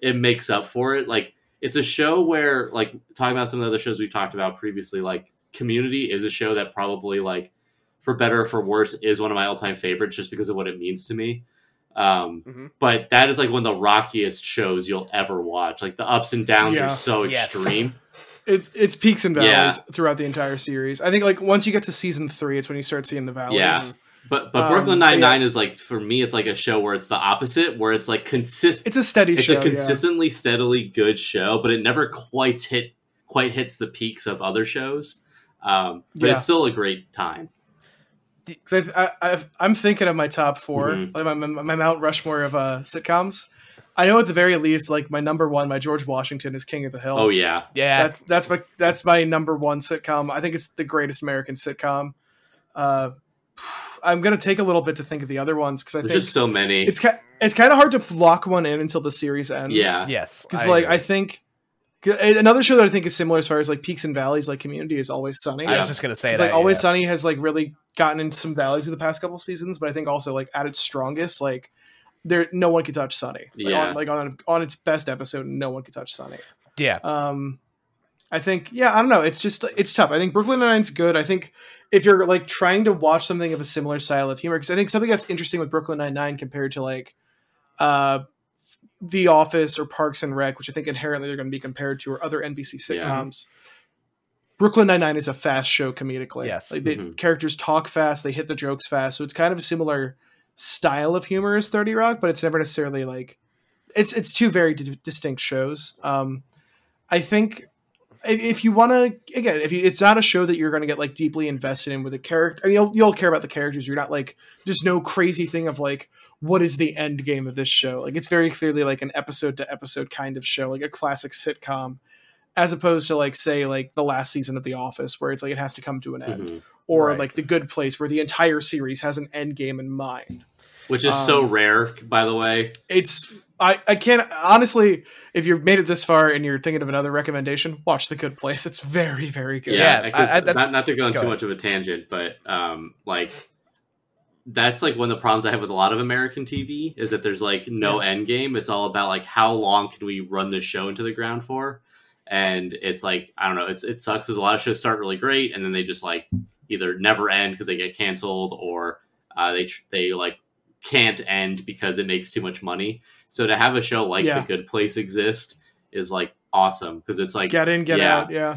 it makes up for it. Like it's a show where like talking about some of the other shows we've talked about previously, like Community is a show that probably like for better or for worse is one of my all-time favorites just because of what it means to me. Um, Mhm. But that is like one of the rockiest shows you'll ever watch. Like the ups and downs Yeah. are so Yes. extreme. It's it's peaks and valleys Yeah. throughout the entire series. I think like once you get to season three, it's when you start seeing the valleys. Yeah. But but Um, Brooklyn but yeah. Nine Nine is like for me, it's like a show where it's the opposite, where it's like consistent. It's a steady It's show. a consistently, steadily good show, but it never quite hit quite hits the peaks of other shows. Um, but Yeah. it's still a great time. Yeah. 'Cause I, I, I've, I'm thinking of my top 4 Mhm. like my, my, my Mount Rushmore of uh, sitcoms. I know at the very least, like my number one, my George Washington is King of the Hill. Oh yeah, Yeah, That, that's my that's my number one sitcom. I think it's the greatest American sitcom. Uh, I'm gonna take a little bit to think of the other ones because I there's think just so many. it's ki- it's kind of hard to lock one in until the series ends. Yeah. yes. because like agree. I think 'cause another show that I think is similar as far as like peaks and valleys, like Community, is Always Sunny. I was just gonna say It's that. like Always yeah. Sunny has like really gotten into some valleys in the past couple seasons, but I think also like at its strongest, like there no one can touch Sunny. Like, Yeah. on, like on on its best episode, no one can touch Sunny. Yeah, Um, I think yeah, I don't know. It's just it's tough. I think Brooklyn Nine-Nine's good. I think if you're like trying to watch something of a similar style of humor, because I think something that's interesting with Brooklyn Nine Nine compared to like uh, The Office or Parks and Rec, which I think inherently they're going to be compared to, or other NBC Yeah. sitcoms. Brooklyn Nine Nine is a fast show comedically. Yes. like the Mhm. characters talk fast, they hit the jokes fast, so it's kind of a similar style of humor as Thirty Rock, but it's never necessarily like it's it's two very di- distinct shows. Um, I think if, if you want to again, if you, it's not a show that you're going to get like deeply invested in with a character, I mean, you'll you'll care about the characters. You're not like there's no crazy thing of like what is the end game of this show. Like it's very clearly like an episode to episode kind of show, like a classic sitcom. as opposed to like say like the last season of The Office, where it's like it has to come to an end, Mhm. or Right. like The Good Place, where the entire series has an end game in mind. Which is so Um, rare, by the way. It's I I can't honestly. If you've made it this far and you're thinking of another recommendation, watch The Good Place. It's very very good. Yeah, Yeah, 'cause I- I- not not to go on go too ahead. much of a tangent, but um, like that's like one of the problems I have with a lot of American TV is that there's like no end game. It's all about like how long can we run this show into the ground for, and it's like I don't know. It's it sucks because a lot of shows start really great and then they just like either never end because they get canceled or uh, they tr- they like can't end because it makes too much money. So to have a show like Yeah. The Good Place exist is like awesome because it's like get in, get yeah. out. Yeah.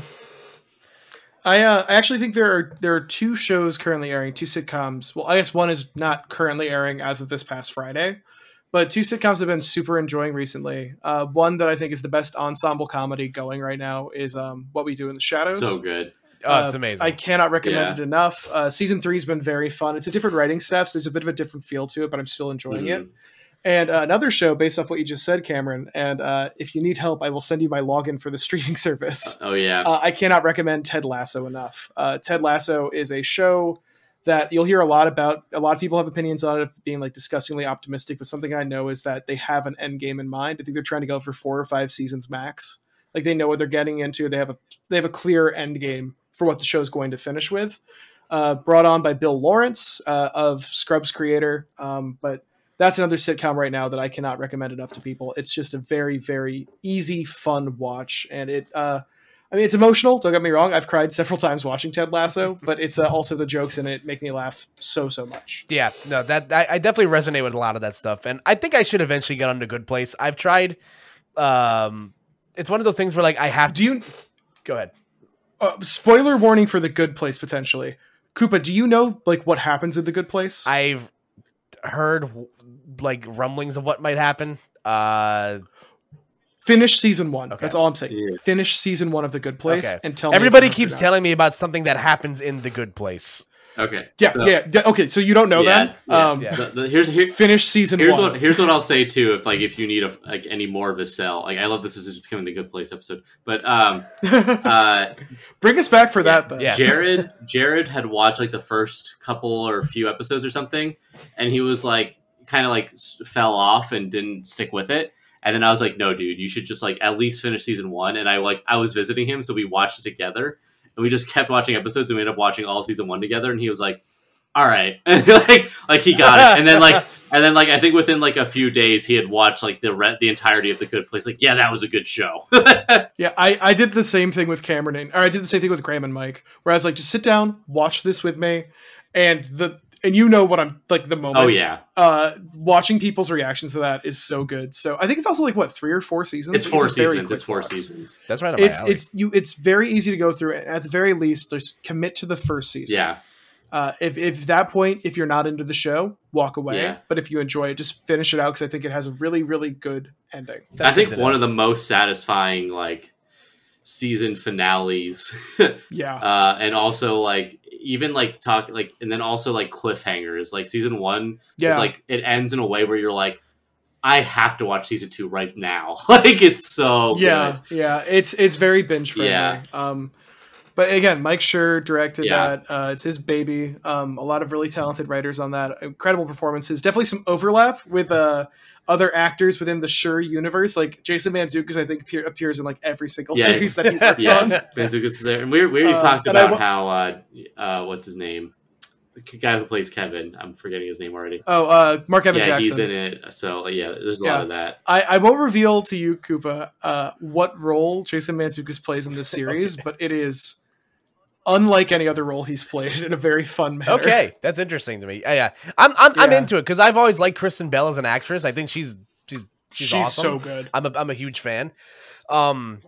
I uh, I actually think there are there are two shows currently airing, two sitcoms. Well, I guess one is not currently airing as of this past Friday, but two sitcoms I've been super enjoying recently. Uh, one that I think is the best ensemble comedy going right now is um, What We Do in the Shadows. so good. Oh, it's Uh, amazing. I cannot recommend Yeah. it enough. Uh, season three's been very fun. It's a different writing staff, so there's a bit of a different feel to it, but I'm still enjoying it. Mhm. And uh, another show based off what you just said, Cameron. And uh, if you need help, I will send you my login for the streaming service. Oh yeah. Uh, I cannot recommend Ted Lasso enough. Uh, Ted Lasso is a show that you'll hear a lot about. A lot of people have opinions on it, being like disgustingly optimistic. But something I know is that they have an end game in mind. I think they're trying to go for four or five seasons max. Like they know what they're getting into. They have a they have a clear end game for what the show is going to finish with. Uh, brought on by Bill Lawrence uh, of Scrubs creator, um, but that's another sitcom right now that I cannot recommend enough to people. It's just a very, very easy, fun watch, and it. Uh, I mean, it's emotional. Don't get me wrong. I've cried several times watching Ted Lasso, but it's uh, also the jokes in it make me laugh so so much. Yeah, no, that I, I definitely resonate with a lot of that stuff, and I think I should eventually get on a good place. I've tried. Um, it's one of those things where like I have to. Do you? Go ahead. Uh, spoiler warning for the Good Place potentially. Koopa, do you know like what happens in the Good Place? I've heard like rumblings of what might happen. Uh, Finish season one. Okay. That's all I'm saying. Yeah. Finish season one of the Good Place Okay. and tell everybody if keeps telling me about something that happens in the good place. Okay. Yeah, So- yeah, yeah. Okay, so you don't know Yeah, that. yeah, um, yeah. The- the- here's here, Finish season here's one. what here's what I'll say too. If like if you need a like any more of a sell, like I love this. This is becoming the good place episode. But um, uh, Bring us back for that, then. Yeah. Jared Jared had watched like the first couple or few episodes or something, and he was like kind of like fell off and didn't stick with it. And then I was like, no, dude, you should just like at least finish season one. And I like I was visiting him, so we watched it together, and we just kept watching episodes, and we ended up watching all of season one together. And he was like, all right, like like he got it. And then like and then like I think within like a few days, he had watched like the re- the entirety of the Good Place. Like, yeah, that was a good show. Yeah, I, I did the same thing with Cameron, and, or I did the same thing with Graham and Mike, where I was like, just sit down, watch this with me, and the and you know what I'm like the moment. oh yeah, Uh, watching people's reactions to that is so good. So I think it's also like what three or four seasons. it's four a seasons. It's four watch. seasons. That's right. On my It's alley. it's you. It's very easy to go through. At the very least, just commit to the first season. Yeah. Uh, if if that point, if you're not into the show, walk away. Yeah. But if you enjoy it, just finish it out because I think it has a really really good ending. That's I think one know. of the most satisfying like season finales, Yeah. uh, and also like even like talk like and then also like cliffhangers. Like season one yeah. is like it ends in a way where you're like, I have to watch season two right now. like it's so yeah, yeah. It's it's very binge friendly. Yeah. Um, but again, Mike Schur directed Yeah. that. Uh, it's his baby. Um, a lot of really talented writers on that. Incredible performances. Definitely some overlap with uh other actors within the Schur universe. Like Jason Mantzoukas, I think appear, appears in like every single Yeah. series that he works Yeah, on. Mantzoukas is there, and we we already Uh, talked about wa- how uh, uh, what's his name, the guy who plays Kevin. I'm forgetting his name already. Oh, uh, Marc Evan yeah, Jackson. he's in it. So yeah, there's a Yeah. lot of that. I, I won't reveal to you, Koopa, uh, what role Jason Mantzoukas plays in this series, but it is unlike any other role he's played in a very fun manner. okay. That's interesting to me. Yeah, yeah. I'm I'm, I'm into it because I've always liked Kristen Bell as an actress. I think she's she's she's, she's, awesome. so good. I'm a I'm a huge fan. Um,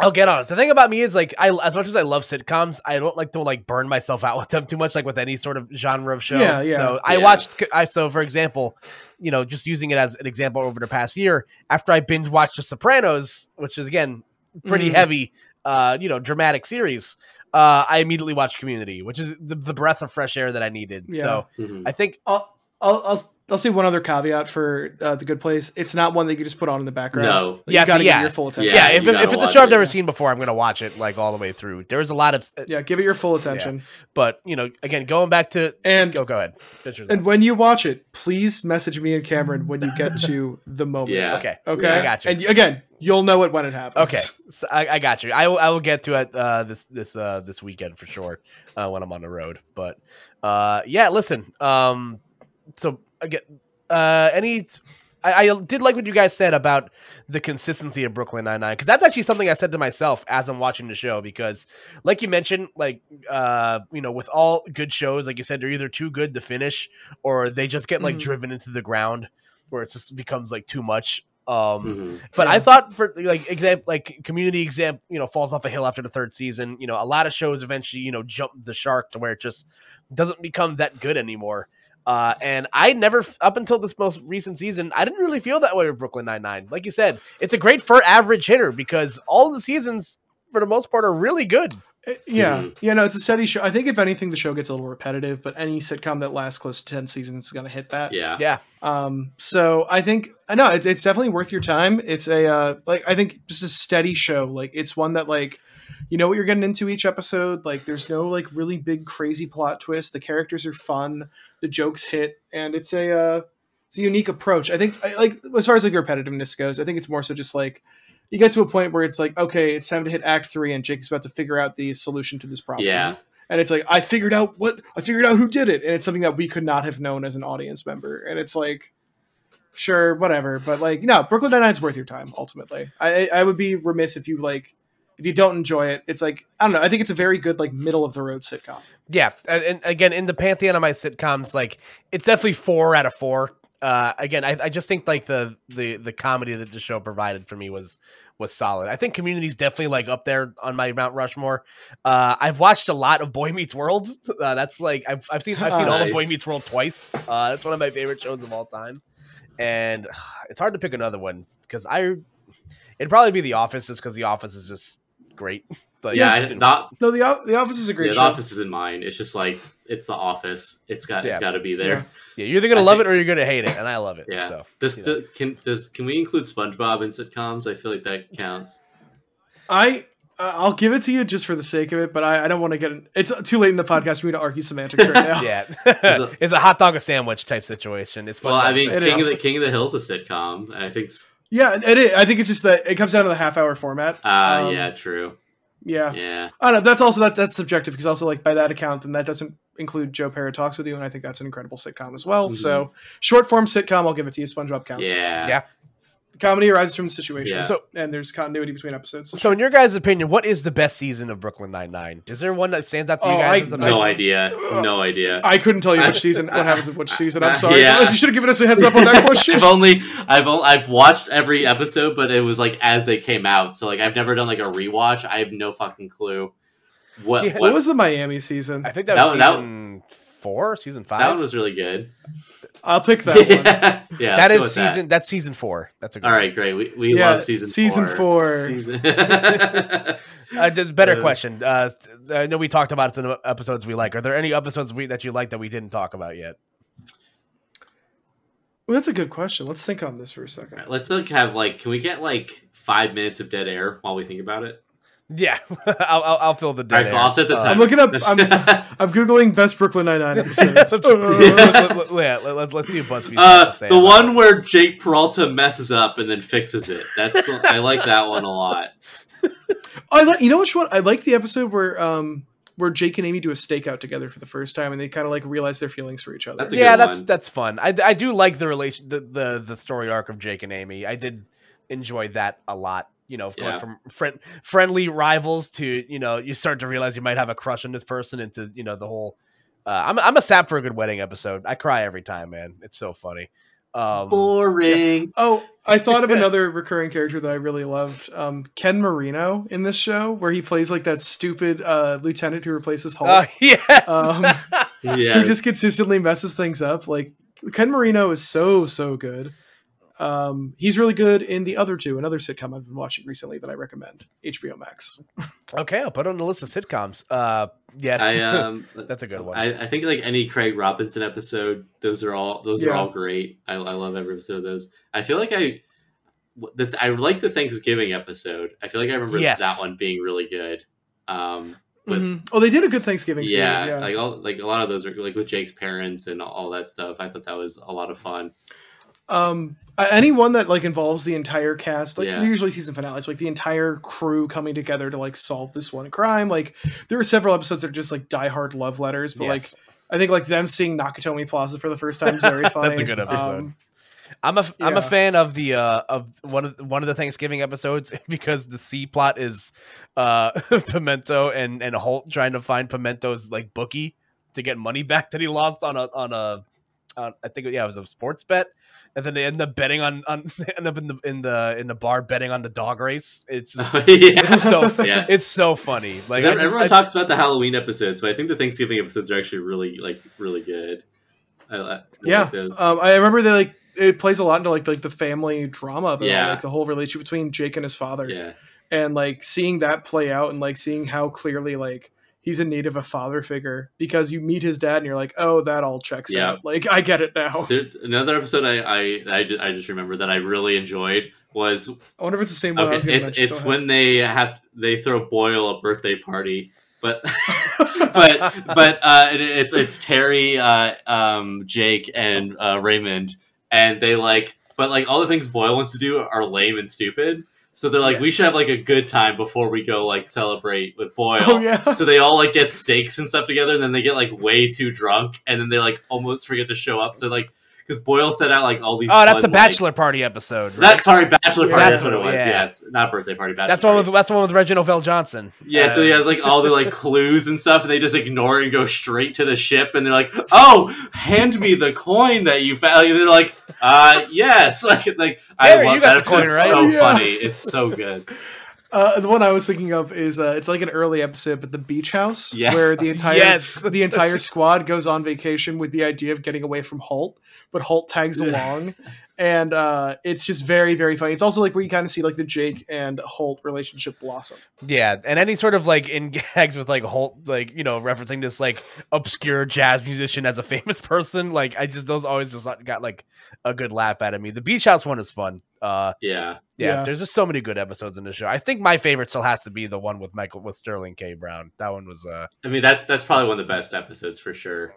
I'll get on it. The thing about me is like I as much as I love sitcoms, I don't like to like burn myself out with them too much, like with any sort of genre of show. Yeah, yeah. So I Yeah. watched. I so for example, you know, just using it as an example over the past year, after I binge watched The Sopranos, which is again pretty Mhm. heavy, uh, you know, dramatic series. Uh, I immediately watched Community, which is the, the breath of fresh air that I needed. Yeah. So Mhm. I think I'll, I'll, I'll I'll say one other caveat for uh, the Good Place. It's not one that you just put on in the background. No. Like, Yeah, you gotta yeah. give it your full attention. Yeah, Yeah, if, if, it's a show I've it. never seen before, I'm gonna watch it like all the way through. There's a lot of, Yeah, give it your full attention. but you know, again, going back to And go, go ahead. Finish and up. when you watch it, please message me and Cameron when you get to the moment. Yeah. okay, Okay. I got you. And again, you'll know it when it happens. Okay, so I, I got you. I will, I will get to it uh, this this uh, this weekend for sure uh, when I'm on the road. But uh, yeah, listen. Um, so again, uh, any. I, I did like what you guys said about the consistency of Brooklyn Nine Nine because that's actually something I said to myself as I'm watching the show because, like you mentioned, like uh, you know, with all good shows, like you said, they're either too good to finish or they just get like Mhm. driven into the ground where it just becomes like too much. Um, Mhm. but Yeah. I thought for like example, like Community exam, you know, falls off a hill after the third season. You know, a lot of shows eventually, you know, jump the shark to where it just doesn't become that good anymore. Uh, and I never, up until this most recent season, I didn't really feel that way with Brooklyn Nine Nine. Like you said, it's a great for average hitter because all the seasons, for the most part, are really good. Uh, Yeah, Mhm. yeah, no, it's a steady show. I think if anything, the show gets a little repetitive, but any sitcom that lasts close to ten seasons is going to hit that. Yeah. Yeah, Um, so I think I know it's, it's definitely worth your time. It's a uh, like I think just a steady show. Like it's one that like you know what you're getting into each episode. Like there's no like really big crazy plot twist. The characters are fun. The jokes hit, and it's a uh, it's a unique approach. I think I, like as far as like the repetitiveness goes, I think it's more so just like you get to a point where it's like okay, it's time to hit Act Three, and Jake's about to figure out the solution to this problem Yeah. and it's like I figured out what I figured out who did it, and it's something that we could not have known as an audience member, and it's like, sure, whatever, but like, no, Brooklyn Nine Nine's worth your time. Ultimately, I I would be remiss if you like if you don't enjoy it. It's like I don't know. I think it's a very good like middle of the road sitcom. yeah. And, and again, in the pantheon of my sitcoms, like it's definitely four out of four. Uh, again, I, I just think like the the the comedy that the show provided for me was was solid. I think Community's definitely like up there on my Mount Rushmore. Uh, I've watched a lot of Boy Meets World. Uh, that's like I've, I've seen I've seen all of Boy Meets World twice. Uh, that's one of my favorite shows of all time, and it's hard to pick another one because I it'd probably be The Office just because The Office is just great. Like, Yeah, I, you know, not No, the the Office is a great yeah, the office is in mine. It's just like it's the office. It's got Yeah. it's got to be there. yeah, you're either gonna I love think- it or you're gonna hate it, and I love it. Yeah. So This you know. do- can does can we include SpongeBob in sitcoms? I feel like that counts. I uh, I'll give it to you just for the sake of it, but I, I don't want to get. In, it's too late in the podcast for me to argue semantics right now. yeah, it- it's a hot dog a sandwich type situation. It's fun. Well, I mean, King is. of the King of the Hill's is a sitcom, I think. S- yeah, and it, I think it's just that it comes down to the half hour format. Uh, Um, yeah, true. yeah. Yeah, I don't know. That's also that that's subjective because also like by that account, then that doesn't include Joe Pera talks with you, and I think that's an incredible sitcom as well. Mhm. So short form sitcom, I'll give it to you. SpongeBob counts. yeah, Yeah. Comedy arises from the situation, Yeah. So- and there's continuity between episodes. So, in your guys' opinion, what is the best season of Brooklyn Nine Nine? Is there one that stands out to you Oh, guys I- as the I- best? No idea. No idea. I couldn't tell you which season, what happens in which season. I'm sorry. Yeah. You should have given us a heads up on that question. I've only I've o- I've watched every episode, but it was like as they came out. So like I've never done like a rewatch. I have no fucking clue. What Yeah. what what, was the Miami season? I think that That was one- that season four, season five. that one was really good. I'll pick that one. yeah, yeah that let's go is with season. That's season four. That's a good All right, great. We we yeah, love season season four. four. Season- Uh, there's better Uh, question. Uh, I know we talked about some episodes we like. Are there any episodes we, that you like that we didn't talk about yet? Well, that's a good question. Let's think on this for a second. Let's like have like can we get like five minutes of dead air while we think about it? Yeah, I'll, I'll, I'll fill the All dead right, air. I'll set the Uh, time. I'm looking up. I'm, I'm googling best Brooklyn Nine Nine episodes. let's, Uh, let, let, let, let, let's- let's see what BuzzFeed Uh, the one where Jake Peralta messes up and then fixes it. That's I like that one a lot. I like. You know which one? I like the episode where um where Jake and Amy do a stakeout together for the first time, and they kind of like realize their feelings for each other. That's a yeah, good that's one. that's fun. I, I do like the relation the, the the story arc of Jake and Amy. I did enjoy that a lot. You know, going Yeah. from friend, friendly rivals to you know you start to realize you might have a crush on this person into you know the whole. Uh, I'm I'm a sap for a good wedding episode. I cry every time, man. It's so funny. Um, Boring. Oh, I thought of another recurring character that I really loved. Um, Ken Marino in this show, where he plays like that stupid uh, lieutenant who replaces Holt, uh, yes. um, Yeah. who just consistently messes things up. Like Ken Marino is so so good. Um, he's really good in the other two, another sitcom I've been watching recently that I recommend, HBO Max. Okay, I'll put on the list of sitcoms. Uh, yeah, I um, that's a good one. I, I think like any Craig Robinson episode, those are all those are all great. I, I love every episode of those. I feel like I, the, I like the Thanksgiving episode. I feel like I remember Yes. that one being really good. Um, But- Mhm. Oh, they did a good Thanksgiving yeah, series. Yeah. like all like a lot of those are like with Jake's parents and all that stuff. I thought that was a lot of fun. um, anyone that like involves the entire cast, like Yeah. usually season finales, like the entire crew coming together to like solve this one crime. Like there are several episodes that are just like diehard love letters, but like I think like them seeing Nakatomi Plaza for the first time is very That's a good episode. Um, I'm a am a fan of the uh of one of one of the Thanksgiving episodes because the C plot is uh Pimento and and Holt trying to find Pimento's like bookie to get money back that he lost on a on a on, I think yeah it was a sports bet and then they end up betting on on they end up in the in the in the bar betting on the dog race. It's just, yeah. it's so Yeah. it's so funny. Like I just- everyone I- talks about the Halloween episodes, but I think the Thanksgiving episodes are actually really like really good. I, I I yeah, like those. um, I remember they like it plays a lot into like like the family drama, but Yeah. like the whole relationship between Jake and his father. yeah, and like seeing that play out and like seeing how clearly like he's in need of a father figure because you meet his dad and you're like oh that all checks Yeah. out like i get it now there, another episode I I I just, I just remember that I really enjoyed was i wonder if it's the same one okay. it's when they have they throw Boyle a birthday party, but but but uh, it, it's it's Terry, uh, um, Jake, and uh, Raymond, and they like, but like all the things Boyle wants to do are lame and stupid. So they're like, Yeah. we should have like a good time before we go like celebrate with Boyle. oh yeah So they all like get steaks and stuff together, and then they get like way too drunk, and then they like almost forget to show up. So like, because Boyle set out like all these. oh, that's fun, the like- bachelor party episode. Right? that's sorry, bachelor Yeah. party. That's what it was. yeah. Yes, not birthday party. Bachelor that's one with that's the one with Reginald VelJohnson. Yeah, so Uh, he has like all the like clues and stuff, and they just ignore it and go straight to the ship, and they're like, "Oh, hand me the coin that you found." And they're like, "Uh, yes." Like, like I Terry, love that coin, right? So Yeah. funny, it's so good. uh, the one i was thinking of is uh, it's like an early episode but the beach house Yeah. where the entire Yes, the entire squad goes on vacation with the idea of getting away from holt but holt tags Yeah. along and uh, it's just very very funny it's also like where you kind of see like the jake and holt relationship blossom Yeah, and any sort of like in gags with like Holt, like you know, referencing this like obscure jazz musician as a famous person. Like I just those always just got like a good laugh out of me. The Beach House one is fun. Uh, Yeah, yeah, Yeah. there's just so many good episodes in the show. I think my favorite still has to be the one with Michael with Sterling K. Brown. That one was uh, I mean that's that's probably one of the best episodes for sure.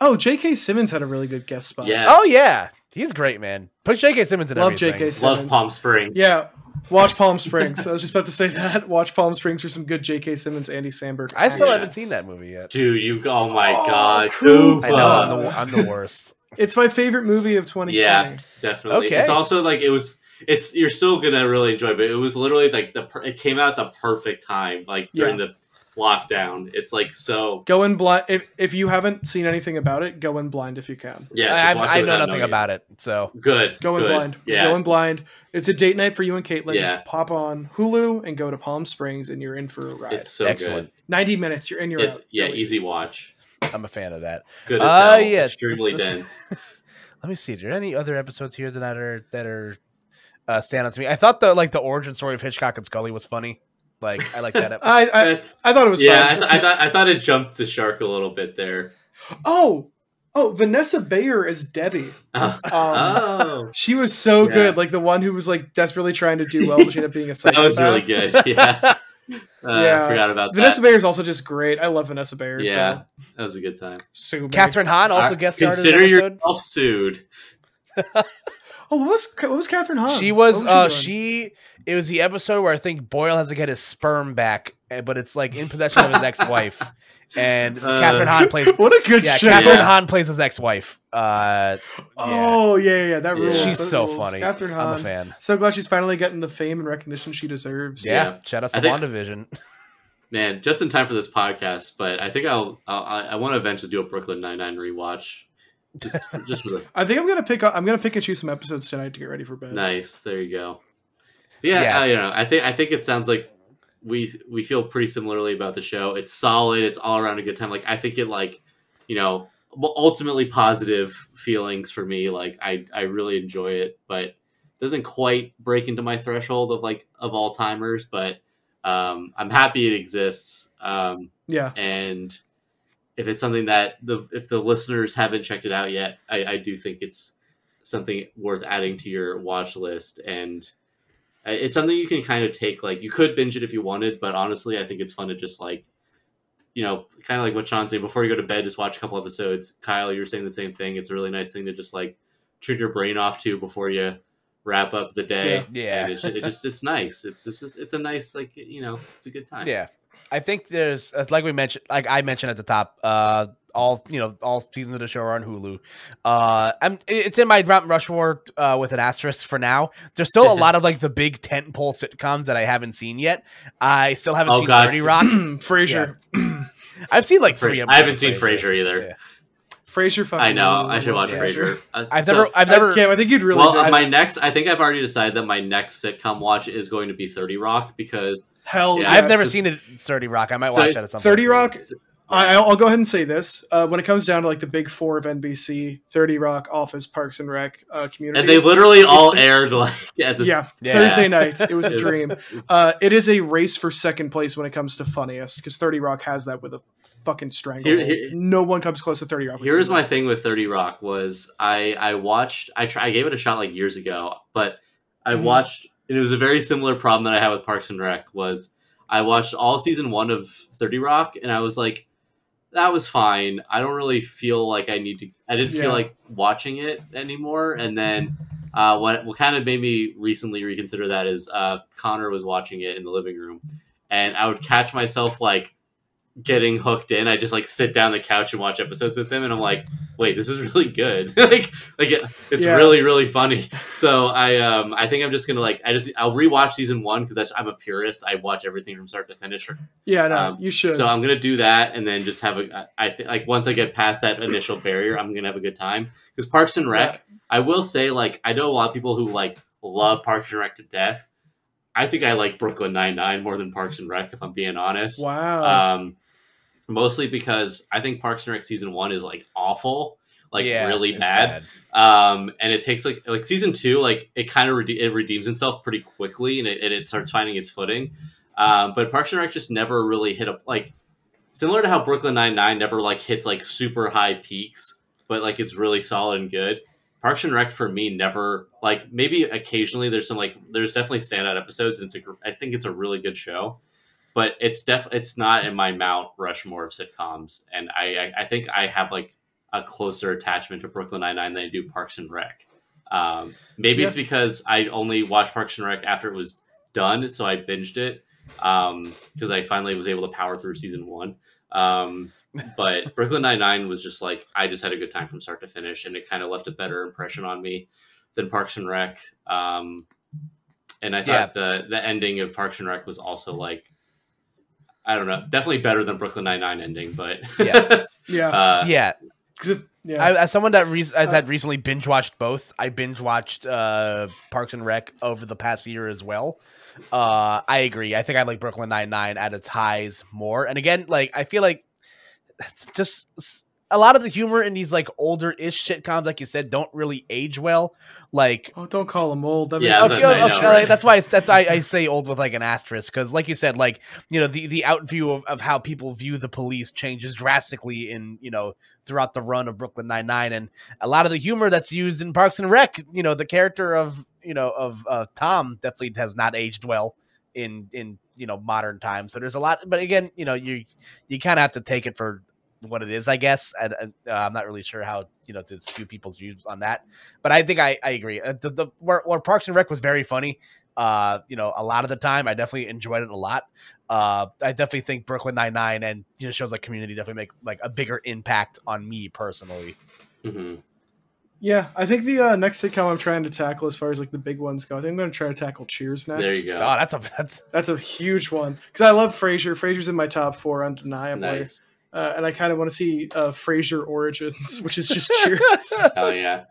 Oh j.k simmons had a really good guest spot Yes. oh yeah, he's great, man. Put J.K. Simmons in everything. Love everything. J.K. Simmons. Love Palm Springs. Yeah, watch Palm Springs. I was just about to say that. Watch Palm Springs for some good J.K. Simmons, Andy Samberg. I still Yeah. haven't seen that movie yet. Dude, you oh, oh my Oh, god, cool. I know I'm the, I'm the worst. It's my favorite movie of 2020. Yeah. definitely. Okay. It's also like it was. It's you're still gonna really enjoy, it, but it was literally like the it came out at the perfect time, like during the lockdown. It's like so. Go in blind. If, if you haven't seen anything about it, go in blind if you can. Yeah, I, I know nothing knowing about it, so Good. Go in good. blind. Just Yeah. go in blind. It's a date night for you and Caitlin. Yeah. Just pop on Hulu and go to Palm Springs, and you're in for a ride. It's so Excellent. 90 minutes. You're in. You're. It's out. yeah, Really easy watch. I'm a fan of that. Good as Uh, hell. yeah, Extremely dense. Let me see. Are there any other episodes here that are that are uh, stand out to me? I thought the like the origin story of Hitchcock and Scully was funny. Like I like that. ep- I, I I thought it was yeah, I, th- I thought I thought it jumped the shark a little bit there. oh, oh, Vanessa Bayer as Debbie. Uh, Um, oh, She was so Yeah. good, like the one who was like desperately trying to do well, but she ended up being a that was really good. Yeah, uh, Yeah. I forgot about Vanessa. Bayer is also just great. I love Vanessa Bayer. Yeah, so. that was a good time. Sue Kathryn Hahn also Uh, guest starred Consider yourself sued. Oh, what was what was Kathryn Hahn? She was What uh doing? she it was the episode where I think Boyle has to get his sperm back, eh, but it's like in possession of his ex-wife. And Uh, Kathryn Hahn plays what a good Yeah, show. Kathryn Yeah. Hahn plays his ex-wife. Uh. Oh yeah, yeah, yeah, that Yeah. rules. she's That so rules. funny. Kathryn I'm a fan. So glad she's finally getting the fame and recognition she deserves. Yeah. Yeah. Shout out to think- WandaVision. Man, just in time for this podcast, but I think I'll, I'll I, I want to eventually do a Brooklyn Nine Nine rewatch. Just, just for the I think I'm gonna pick. up I'm gonna pick and choose some episodes tonight to get ready for bed. nice. There you go. Yeah, Yeah. uh, you know, I think I think it sounds like we we feel pretty similarly about the show. It's solid. It's all around a good time. Like I think it like you know ultimately positive feelings for me. Like I I really enjoy it, but doesn't quite break into my threshold of like of all timers. But um, I'm happy it exists. Um, Yeah. and if it's something that the if the listeners haven't checked it out yet, I, I do think it's something worth adding to your watch list and it's something you can kind of take like you could binge it if you wanted but honestly i think it's fun to just like you know kind of like what sean said before you go to bed just watch a couple episodes kyle you're saying the same thing it's a really nice thing to just like turn your brain off to before you wrap up the day Yeah. Yeah. and it's, it just it's nice it's just it's a nice like you know it's a good time Yeah. I think there's as like we mentioned like I mentioned at the top, uh all you know, all seasons of the show are on Hulu. Uh I'm it's in my Mount Rushmore uh with an asterisk for now. There's still a lot of like the big tentpole sitcoms that I haven't seen yet. I still haven't Oh, seen God. 30 Rock. Frasier. I've seen like three. I haven't of seen frasier either Yeah. Frasier. Fucking i know i should watch Frasier. frasier Uh, I've so- never I've I, never Cam, I think you'd really. well, dig uh, it. my next, I think I've already decided that my next sitcom watch is going to be Thirty Rock because Hell, Yeah, I've yes. never seen it 30 Rock. I might So watch it's that at some point. 30 Rock. I, I'll I'll go ahead and say this: uh, when it comes down to like the big four of NBC, Thirty Rock, Office, Parks and Rec, uh, Community, and they literally all the- aired like at the yeah, Yeah. Thursday nights. It was a dream. Uh, it is a race for second place when it comes to funniest because Thirty Rock has that with a fucking stranglehold. Here- here- no one comes close to Thirty Rock. Here's my thing with Thirty Rock was I I watched I try, I gave it a shot like years ago, but I Mhm. watched and it was a very similar problem that I had with Parks and Rec was I watched all season one of Thirty Rock and I was like that was fine. I don't really feel like I need to. I didn't Yeah. feel like watching it anymore. And then uh, what what kind of made me recently reconsider that is uh, Connor was watching it in the living room, and I would catch myself like getting hooked in. I just like sit down the couch and watch episodes with him, and I'm like, wait, this is really good. like like it, it's Yeah. really really funny. So I um I think I'm just gonna like I just I'll rewatch season one because I'm a purist. I watch everything from start to finish. Yeah, no, um, you should. So I'm gonna do that, and then just have a. I think like once I get past that initial barrier, I'm gonna have a good time. Because Parks and Rec, I will say, like I know a lot of people who like love Parks and Rec to death. I think I like Brooklyn Nine Nine more than Parks and Rec, if I'm being honest. wow. Um, mostly because I think Parks and Rec season one is like awful, like Yeah, really it's bad. Um, and it takes like like season two, like it kind of rede- it redeems itself pretty quickly, and it, and it starts finding its footing. Um, but Parks and Rec just never really hit up like similar to how Brooklyn Nine Nine never like hits like super high peaks, but like it's really solid and good. Parks and Rec for me never like maybe occasionally there's some like there's definitely standout episodes and it's a, I think it's a really good show, but it's def it's not in my Mount Rushmore of sitcoms, and I I, I think I have like a closer attachment to Brooklyn Nine Nine than I do Parks and Rec. Um, maybe Yeah. it's because I only watched Parks and Rec after it was done, so I binged it because I finally was able to power through season one. Um, but Brooklyn Nine Nine was just like I just had a good time from start to finish, and it kind of left a better impression on me than Parks and Rec. Um, and I thought the the ending of Parks and Rec was also like I don't know, definitely better than Brooklyn Nine Nine ending, but Yes. yeah, uh, yeah, 'Cause it- yeah. I, as someone that re- Uh, that recently binge watched both, I binge watched uh, Parks and Rec over the past year as well. Uh, I agree. I think I like Brooklyn Nine Nine at its highs more. And again, like I feel like it's just s- a lot of the humor in these like older ish sitcoms, like you said, don't really age well. Like oh, don't call them old. That Yeah, that's me okay, okay, know, right? that's why I, that's I, I say old with like an asterisk because, like you said, like you know the the out view of, of how people view the police changes drastically in you know throughout the run of Brooklyn Nine Nine, and a lot of the humor that's used in Parks and Rec, you know, the character of you know of uh, Tom definitely has not aged well in in you know modern times. So there's a lot, but again, you know, you you kind of have to take it for what it is, I guess. And, and, uh, I'm not really sure how you know to skew people's views on that, but I think I, I agree. Uh, the, the where, where Parks and Rec was very funny. Uh, you know, a lot of the time, I definitely enjoyed it a lot. Uh, I definitely think Brooklyn Nine Nine and you know shows like Community definitely make like a bigger impact on me personally. mhm. Yeah, I think the uh, next sitcom I'm trying to tackle, as far as like the big ones go, I think I'm going to try to tackle Cheers next. there you go. Oh, that's a that's That's a huge one because I love Frasier. Frasier's in my top four, undeniably. Nice. Uh, and I kind of want to see uh, Frasier Origins, which is just Cheers. Hell yeah.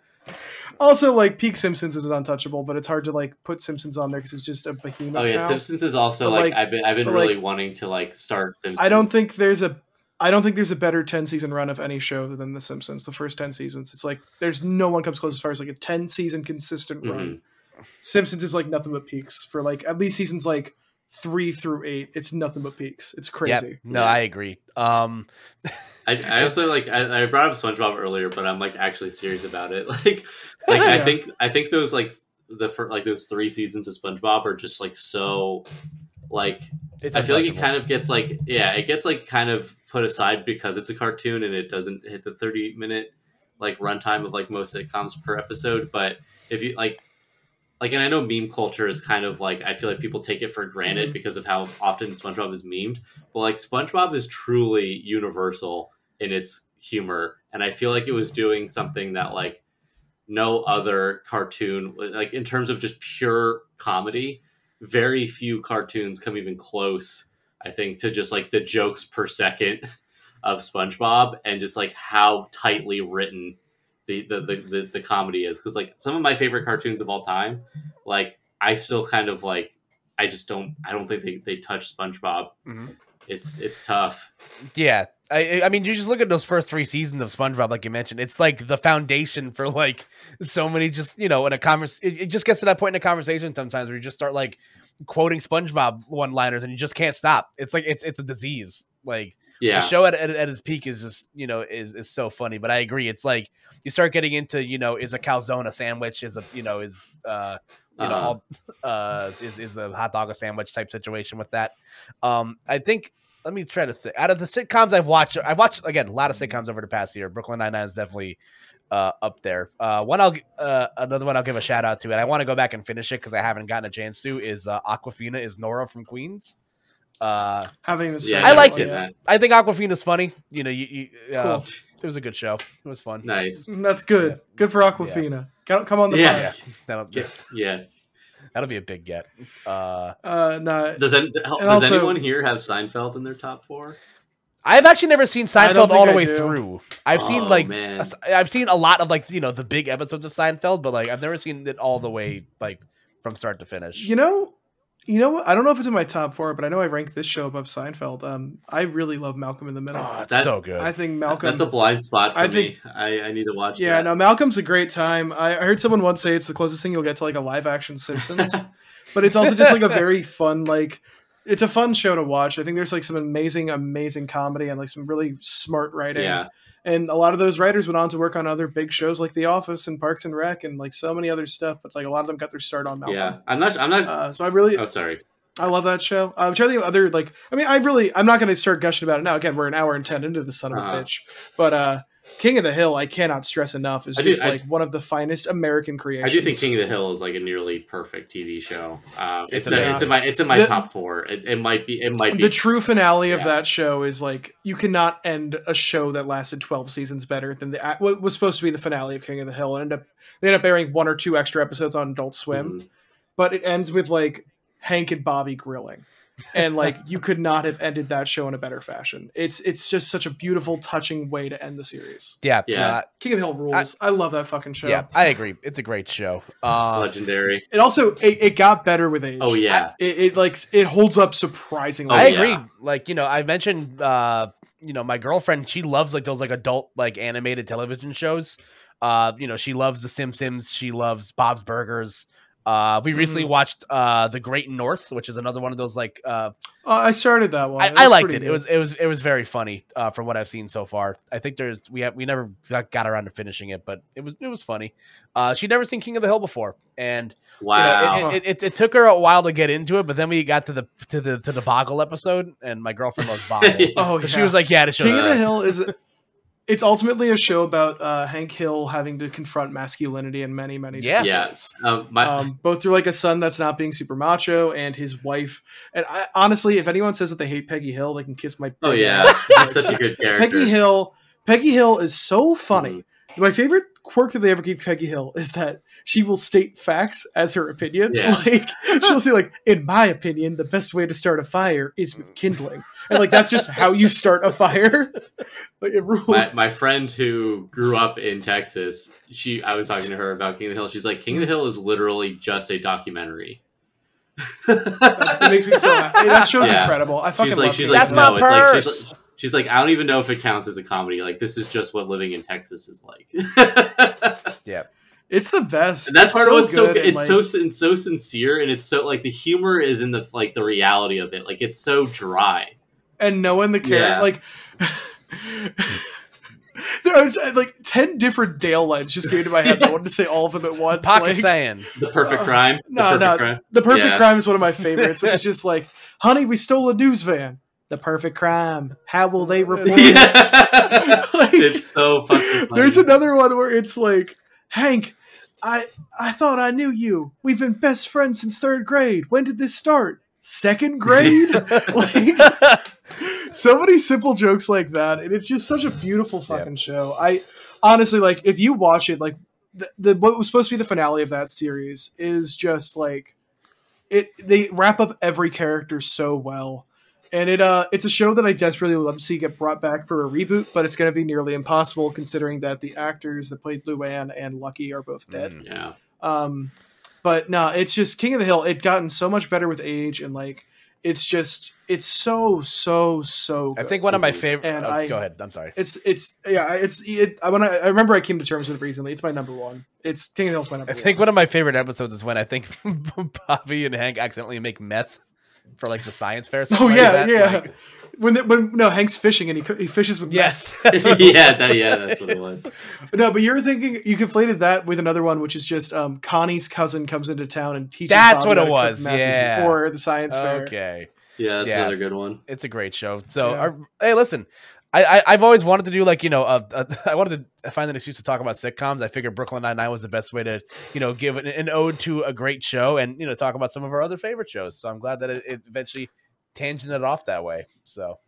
also, like Peak Simpsons is untouchable, but it's hard to like put Simpsons on there because it's just a behemoth. Oh yeah, now. Simpsons is also like, like- I've been I've been really like, wanting to like start Simpsons. I don't think there's a. I don't think there's a better 10 season run of any show than The Simpsons. The first 10 seasons, it's like there's no one comes close as far as like a 10 season consistent run. Simpsons is like nothing but peaks for like at least seasons like three through eight. It's nothing but peaks. It's Yep. crazy. No, Yeah. I agree. Um, I, I also like I, I brought up SpongeBob earlier, but I'm like actually serious about it. Like, like I think I think those like the fir- like those three seasons of SpongeBob are just like so like it's I feel like it kind of gets like yeah, it gets like kind of put aside because it's a cartoon and it doesn't hit the 30 minute like runtime of like most sitcoms per episode. But if you like like and I know meme culture is kind of like I feel like people take it for granted Mhm. because of how often SpongeBob is memed. But like SpongeBob is truly universal in its humor. And I feel like it was doing something that like no other cartoon like in terms of just pure comedy very few cartoons come even close i think to just like the jokes per second of spongebob and just like how tightly written the the the, the, the comedy is because like some of my favorite cartoons of all time like i still kind of like i just don't i don't think they, they touch spongebob Mhm. it's it's tough Yeah, I, I mean, you just look at those first three seasons of SpongeBob, like you mentioned. It's like the foundation for like so many. Just you know, in a convers, it, it just gets to that point in a conversation sometimes where you just start like quoting SpongeBob one-liners, and you just can't stop. It's like it's it's a disease. Like yeah the show at, at, at its peak is just you know is is so funny. But I agree, it's like you start getting into you know is a calzone a sandwich? Is a you know is uh you know Uh-huh. all, uh is is a hot dog a sandwich type situation with that. Um, I think let me try to think. Out of the sitcoms I've watched, I've watched again a lot of sitcoms over the past year. Brooklyn Nine Nine is definitely uh, up there. Uh, one I'll uh, another one I'll give a shout out to, and I want to go back and finish it because I haven't gotten a chance to. Is uh, Awkwafina is Nora from Queens. Uh, Haven't even yeah I I've that never liked it. yet. I think Awkwafina's funny. You know, you, you, uh, Cool. it was a good show. It was fun. nice That's good. Yeah. Good for Awkwafina. Come- Come on the Yeah. pod. Yeah, that'll yeah, yeah. that'll be a big get. Uh, Uh, nah, does, any, does also- anyone here have seinfeld in their top four I've actually never seen Seinfeld all the I way do. through. I've seen Oh, like man. a s- I've seen a lot of like you know the big episodes of Seinfeld, but like I've never seen it all the way like from start to finish. you know, you know what? I don't know if it's in my top four, but I know I rank this show above Seinfeld. Um, I really love Malcolm in the Middle. Oh, it's That- so good. I think Malcolm. That's a blind spot for I me. think- I, I need to watch yeah, that. no, Malcolm's a great time. I, I heard someone once say it's the closest thing you'll get to like a live action Simpsons, but it's also just like a very fun like. It's a fun show to watch. I think there's like some amazing, amazing comedy and like some really smart writing. Yeah, and a lot of those writers went on to work on other big shows like The Office and Parks and Rec and like so many other stuff. But like a lot of them got their start on Malcolm. yeah. I'm not. I'm not. Uh, so I really, oh, sorry. I love that show. I'm trying to think of other like. I mean, I really, I'm not going to start gushing about it now. Again, we're an hour and ten into the son of Uh-huh. a bitch. But uh, King of the Hill, I cannot stress enough, is I do- just I- like one of the finest American creations. I do think King of the Hill is like a nearly perfect TV show. Um, It's it's it's, in my it's in my The- top four. It, it might be. It might be. the true finale of that show is like you cannot end a show that lasted 12 seasons better than the what was supposed to be the finale of King of the Hill. And end up they end up airing one or two extra episodes on Adult Swim. Mhm. but it ends with like Hank and Bobby grilling. And like you could not have ended that show in a better fashion. It's it's just such a beautiful, touching way to end the series. yeah, Yeah. uh, King of the Hill rules. I, love that fucking show. yeah, I agree. It's a great show. It's Uh, legendary. It also it, it got better with age. Oh yeah. It, it like it holds up surprisingly. Oh, I yeah. agree. Like you know, I mentioned, uh, you know, my girlfriend. She loves like those like adult like animated television shows. Uh, you know, she loves The Simpsons. She loves Bob's Burgers. Uh, we recently Mhm. watched uh, The Great North, which is another one of those like uh, Uh, I started that one. I, I liked pretty it. It was it was it was very funny uh, from what I've seen so far. I think there's we have, we never got got around to finishing it, but it was it was funny. Uh, she'd never seen King of the Hill before, and you know, Wow. it, it, it, it took her a while to get into it. But then we got to the to the to the Boggle episode, and my girlfriend loves Boggle. Oh, yeah. She was like, "Yeah, the show." King of the Hill is it's ultimately a show about uh, Hank Hill having to confront masculinity in many, many Yeah. different Yeah. ways. um, my, um, both through like a son that's not being super macho and his wife. And I, honestly, if anyone says that they hate Peggy Hill, they can kiss my. oh yeah, ass, 'cause, like, such a good character. Peggy Hill. Peggy Hill is so funny. Mm-hmm. My favorite quirk that they ever keep Peggy Hill is that she will state facts as her opinion. Yeah. Like she'll say, like, in my opinion, the best way to start a fire is with kindling. And like that's just how you start a fire. like it rules. my, my friend who grew up in Texas, she I was talking to her about King of the Hill. She's like, King of the Hill is literally just a documentary. it makes me so happy. That show's Yeah. incredible. I fucking she's like, love she's King like, That's Hill. my no, it's like purse. she's like, She's like, I don't even know if it counts as a comedy. Like, this is just what living in Texas is like. Yeah. It's the best. And that's It's part of what's so good good. It's like- so sin- so sincere, and it's so like the humor is in the like the reality of it. Like it's so dry. and knowing the character Yeah. like there was uh, like 10 different dale lines just came to my head i wanted to say all of them at once Pocket like, saying. The perfect Uh, crime. The no, perfect no. crime. the perfect Yeah. crime is one of my favorites which is just like honey we stole a news van the perfect crime. How will they report it? Like, it's so fucking. Funny. there's another one where it's like hank i i thought i knew you. We've been best friends since third grade. When did this start? Second grade? Like so many simple jokes like that and it's just such a beautiful fucking show. I honestly like if you watch it like the, the what was supposed to be the finale of that series is just like it they wrap up every character so well and it uh it's a show that i desperately would love to see get brought back for a reboot but it's going to be nearly impossible considering that the actors that played luanne and lucky are both dead Mm. Yeah. um, but no, it's just King of the Hill. It gotten so much better with age, and like it's just it's so so so. I think one of my favorite. And oh, I- go ahead. I'm sorry. it's it's yeah it's it. I when I, I remember I came to terms with it recently. It's my number one. It's King of the Hill's my number one. I think one. one of my favorite episodes is when I think Bobby and Hank accidentally make meth for like the science fair. Oh yeah, that. yeah. Like, when the, when no Hank's fishing and he he fishes with yes. yeah, that, yeah, that's what it was. No, but you're thinking you conflated that with another one, which is just um, Connie's cousin comes into town and teaches. That's Bobby what it was, meth yeah. for the science fair. okay. Yeah, that's Yeah. another good one. It's a great show. So, Yeah. our- hey, listen, I, I I've always wanted to do like you know, uh, uh, I wanted to find an excuse to talk about sitcoms. I figured Brooklyn Nine Nine was the best way to you know give an, an ode to a great show and you know talk about some of our other favorite shows. So I'm glad that it, it eventually tangented off that way. So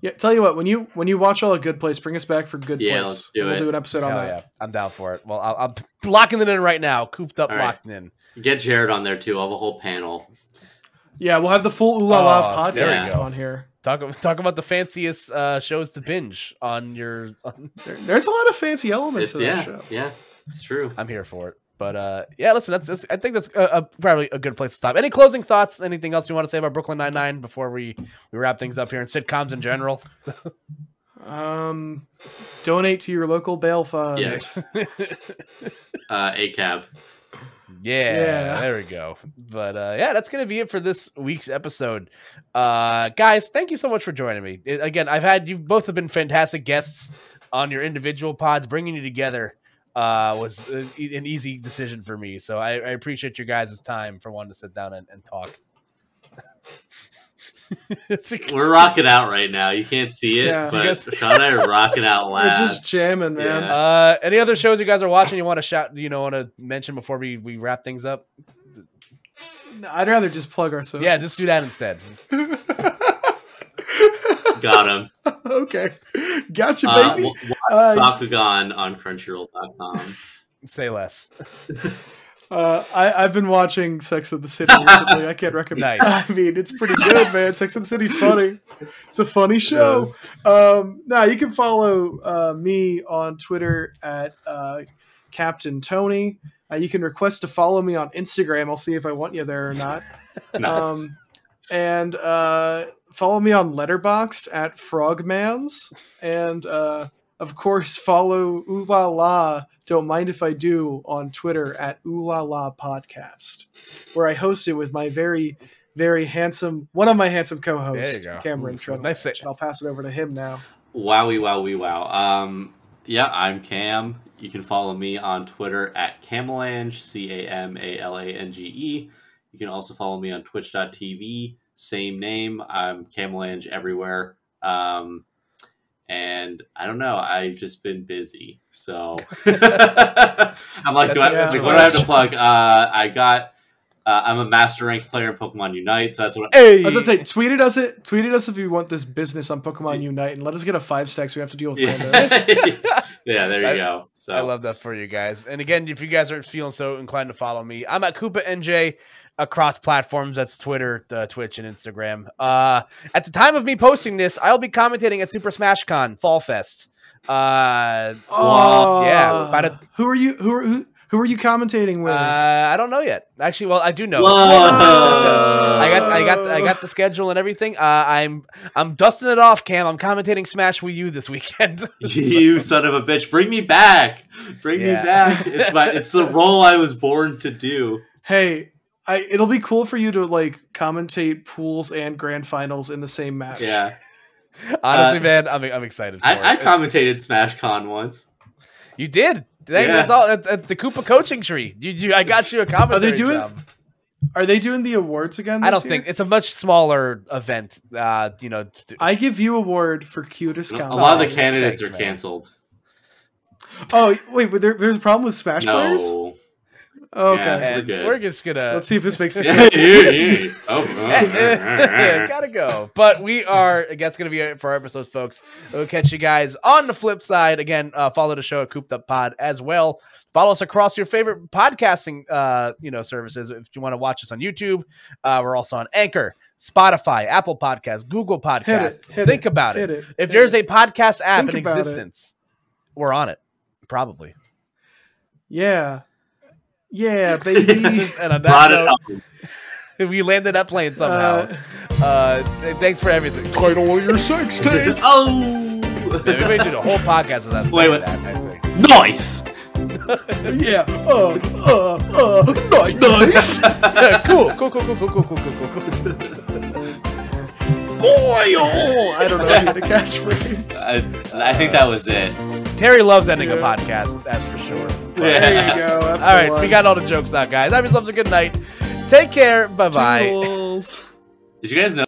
Yeah, tell you what, when you when you watch all a good place, bring us back for good Yeah, place. let's do we'll it. do an episode on that. yeah, I'm down for it. Well, I'll, I'm locking it in right now. Cooped up, All right. locked in. Get Jared on there too. I'll have a whole panel. Yeah, we'll have the full Ooh La La Oh, podcast on here. Talk talk about the fanciest uh, shows to binge on your. On, There, there's a lot of fancy elements It's, to that yeah, show. yeah, it's true. I'm here for it. But uh, yeah, listen, that's, that's I think that's a, a, probably a good place to stop. Any closing thoughts? Anything else you want to say about Brooklyn Nine Nine before we we wrap things up here and sitcoms in general? Um, donate to your local bail fund. Yes. uh, a cab. Yeah, Yeah. there we go. But uh, yeah, that's gonna be it for this week's episode. Uh, guys, thank you so much for joining me. It- again, I've had you both have been fantastic guests on your individual pods. Bringing you together uh, was an easy decision for me. So I, I appreciate your guys' time for wanting to sit down and, and talk. It's a- We're rocking out right now. You can't see it, Yeah. but You guys- Sean and I are rocking out loud. We're just jamming, man. Yeah. uh, any other shows you guys are watching? You want to shout? You know, want to mention before we we wrap things up? I'd rather just plug our socials. Yeah, just do that instead. Got him. okay, gotcha, Uh, baby. w- watch Uh, Bakugan on Crunchyroll.com. Say less. Uh, I, I've been watching Sex of the City recently. I can't recommend. Nice. I mean, it's pretty good, man. Sex of the City's funny. It's a funny show. Um, now you can follow uh, me on Twitter at uh, Captain Toney. Uh, you can request to follow me on Instagram. I'll see if I want you there or not. Nice. Um, and uh, follow me on Letterboxd at Frogmans, and uh, of course follow Ooh La La. Don't mind if I do on Twitter at Ooh La La Podcast, where I host it with my very, very handsome one of my handsome co-hosts, There you go. Cameron Ooh, Treadwell. nice say- And I'll pass it over to him now. Wowie, wowie, wow. Um, yeah, I'm Cam. You can follow me on Twitter at Camalange, C A M A L A N G E. You can also follow me on twitch.tv, same name. I'm Camalange everywhere. Um, and I don't know, I've just been busy. So I'm like, do I, That's- like, what do I have to plug? Uh, I got, uh, I'm a master ranked player in Pokemon Unite, so that's what Hey, I was gonna say, tweeted us it. Tweeted us if you want this business on Pokemon Unite, and let us get a five stacks. We have to deal with randos. yeah. yeah, there you I- go. So I love that for you guys. And again, if you guys aren't feeling so inclined to follow me, I'm at Koopa NJ across platforms. That's Twitter, uh, Twitch, and Instagram. Uh, at the time of me posting this, I'll be commentating at Super Smash Con Fall Fest. Uh, Oh, yeah, about a- who are you? Who are who? Who are you commentating Uh, with? I don't know yet. Actually, well, I do know. Whoa. I got, I got, I got the schedule and everything. Uh, I'm, I'm dusting it off, Cam. I'm commentating Smash Wii U this weekend. you son of a bitch! Bring me back! Bring Yeah. me back! It's my, it's the role I was born to do. hey, I, it'll be cool for you to like commentate pools and grand finals in the same match. Yeah, Honestly, Uh, man, I'm, I'm excited. For I, I commentated Smash Con once. you did. That- Yeah. That's all at, at the Koopa coaching tree. You, you, I got you a commentary. doing- job. Are they doing the awards again? I don't year? think it's a much smaller event. Uh, you know, t- I give you award for cutest A comment. lot of the candidates thanks, are man. canceled. Oh wait, but there, there's a problem with Smash players. No. Oh, okay, Yeah. we're good. we're just gonna let's see if this makes the Yeah, yeah, yeah. Oh, oh. gotta go. But we are. That's gonna be it for our episode, folks. We'll catch you guys on the flip side. Again, uh, follow the show at Cooped Up Pod as well. Follow us across your favorite podcasting, uh, you know, services. If you want to watch us on YouTube, uh, we're also on Anchor, Spotify, Apple Podcasts, Google Podcasts. hit Think it, about it. It. If hit there's it. a podcast app Think in about it. existence, we're on it. Probably. yeah, yeah, baby. and on Brought that note, up. we landed that plane somehow. Uh, Uh, thanks for everything. title of your sex tape. Oh, Yeah, we may do the whole podcast without saying Wait, wait. that. I think. nice. yeah. Uh, uh, uh, night, nice. Yeah, cool, cool, cool, cool, cool, cool, cool, cool, cool, cool. Boy, oh, I don't know. if he had a catchphrase. I, I think that was it. Terry loves ending a podcast, that's for sure. There you go. That's All the right, one. we got all the jokes out, guys. Have yourselves a good night. Take care. Bye bye. Did you guys know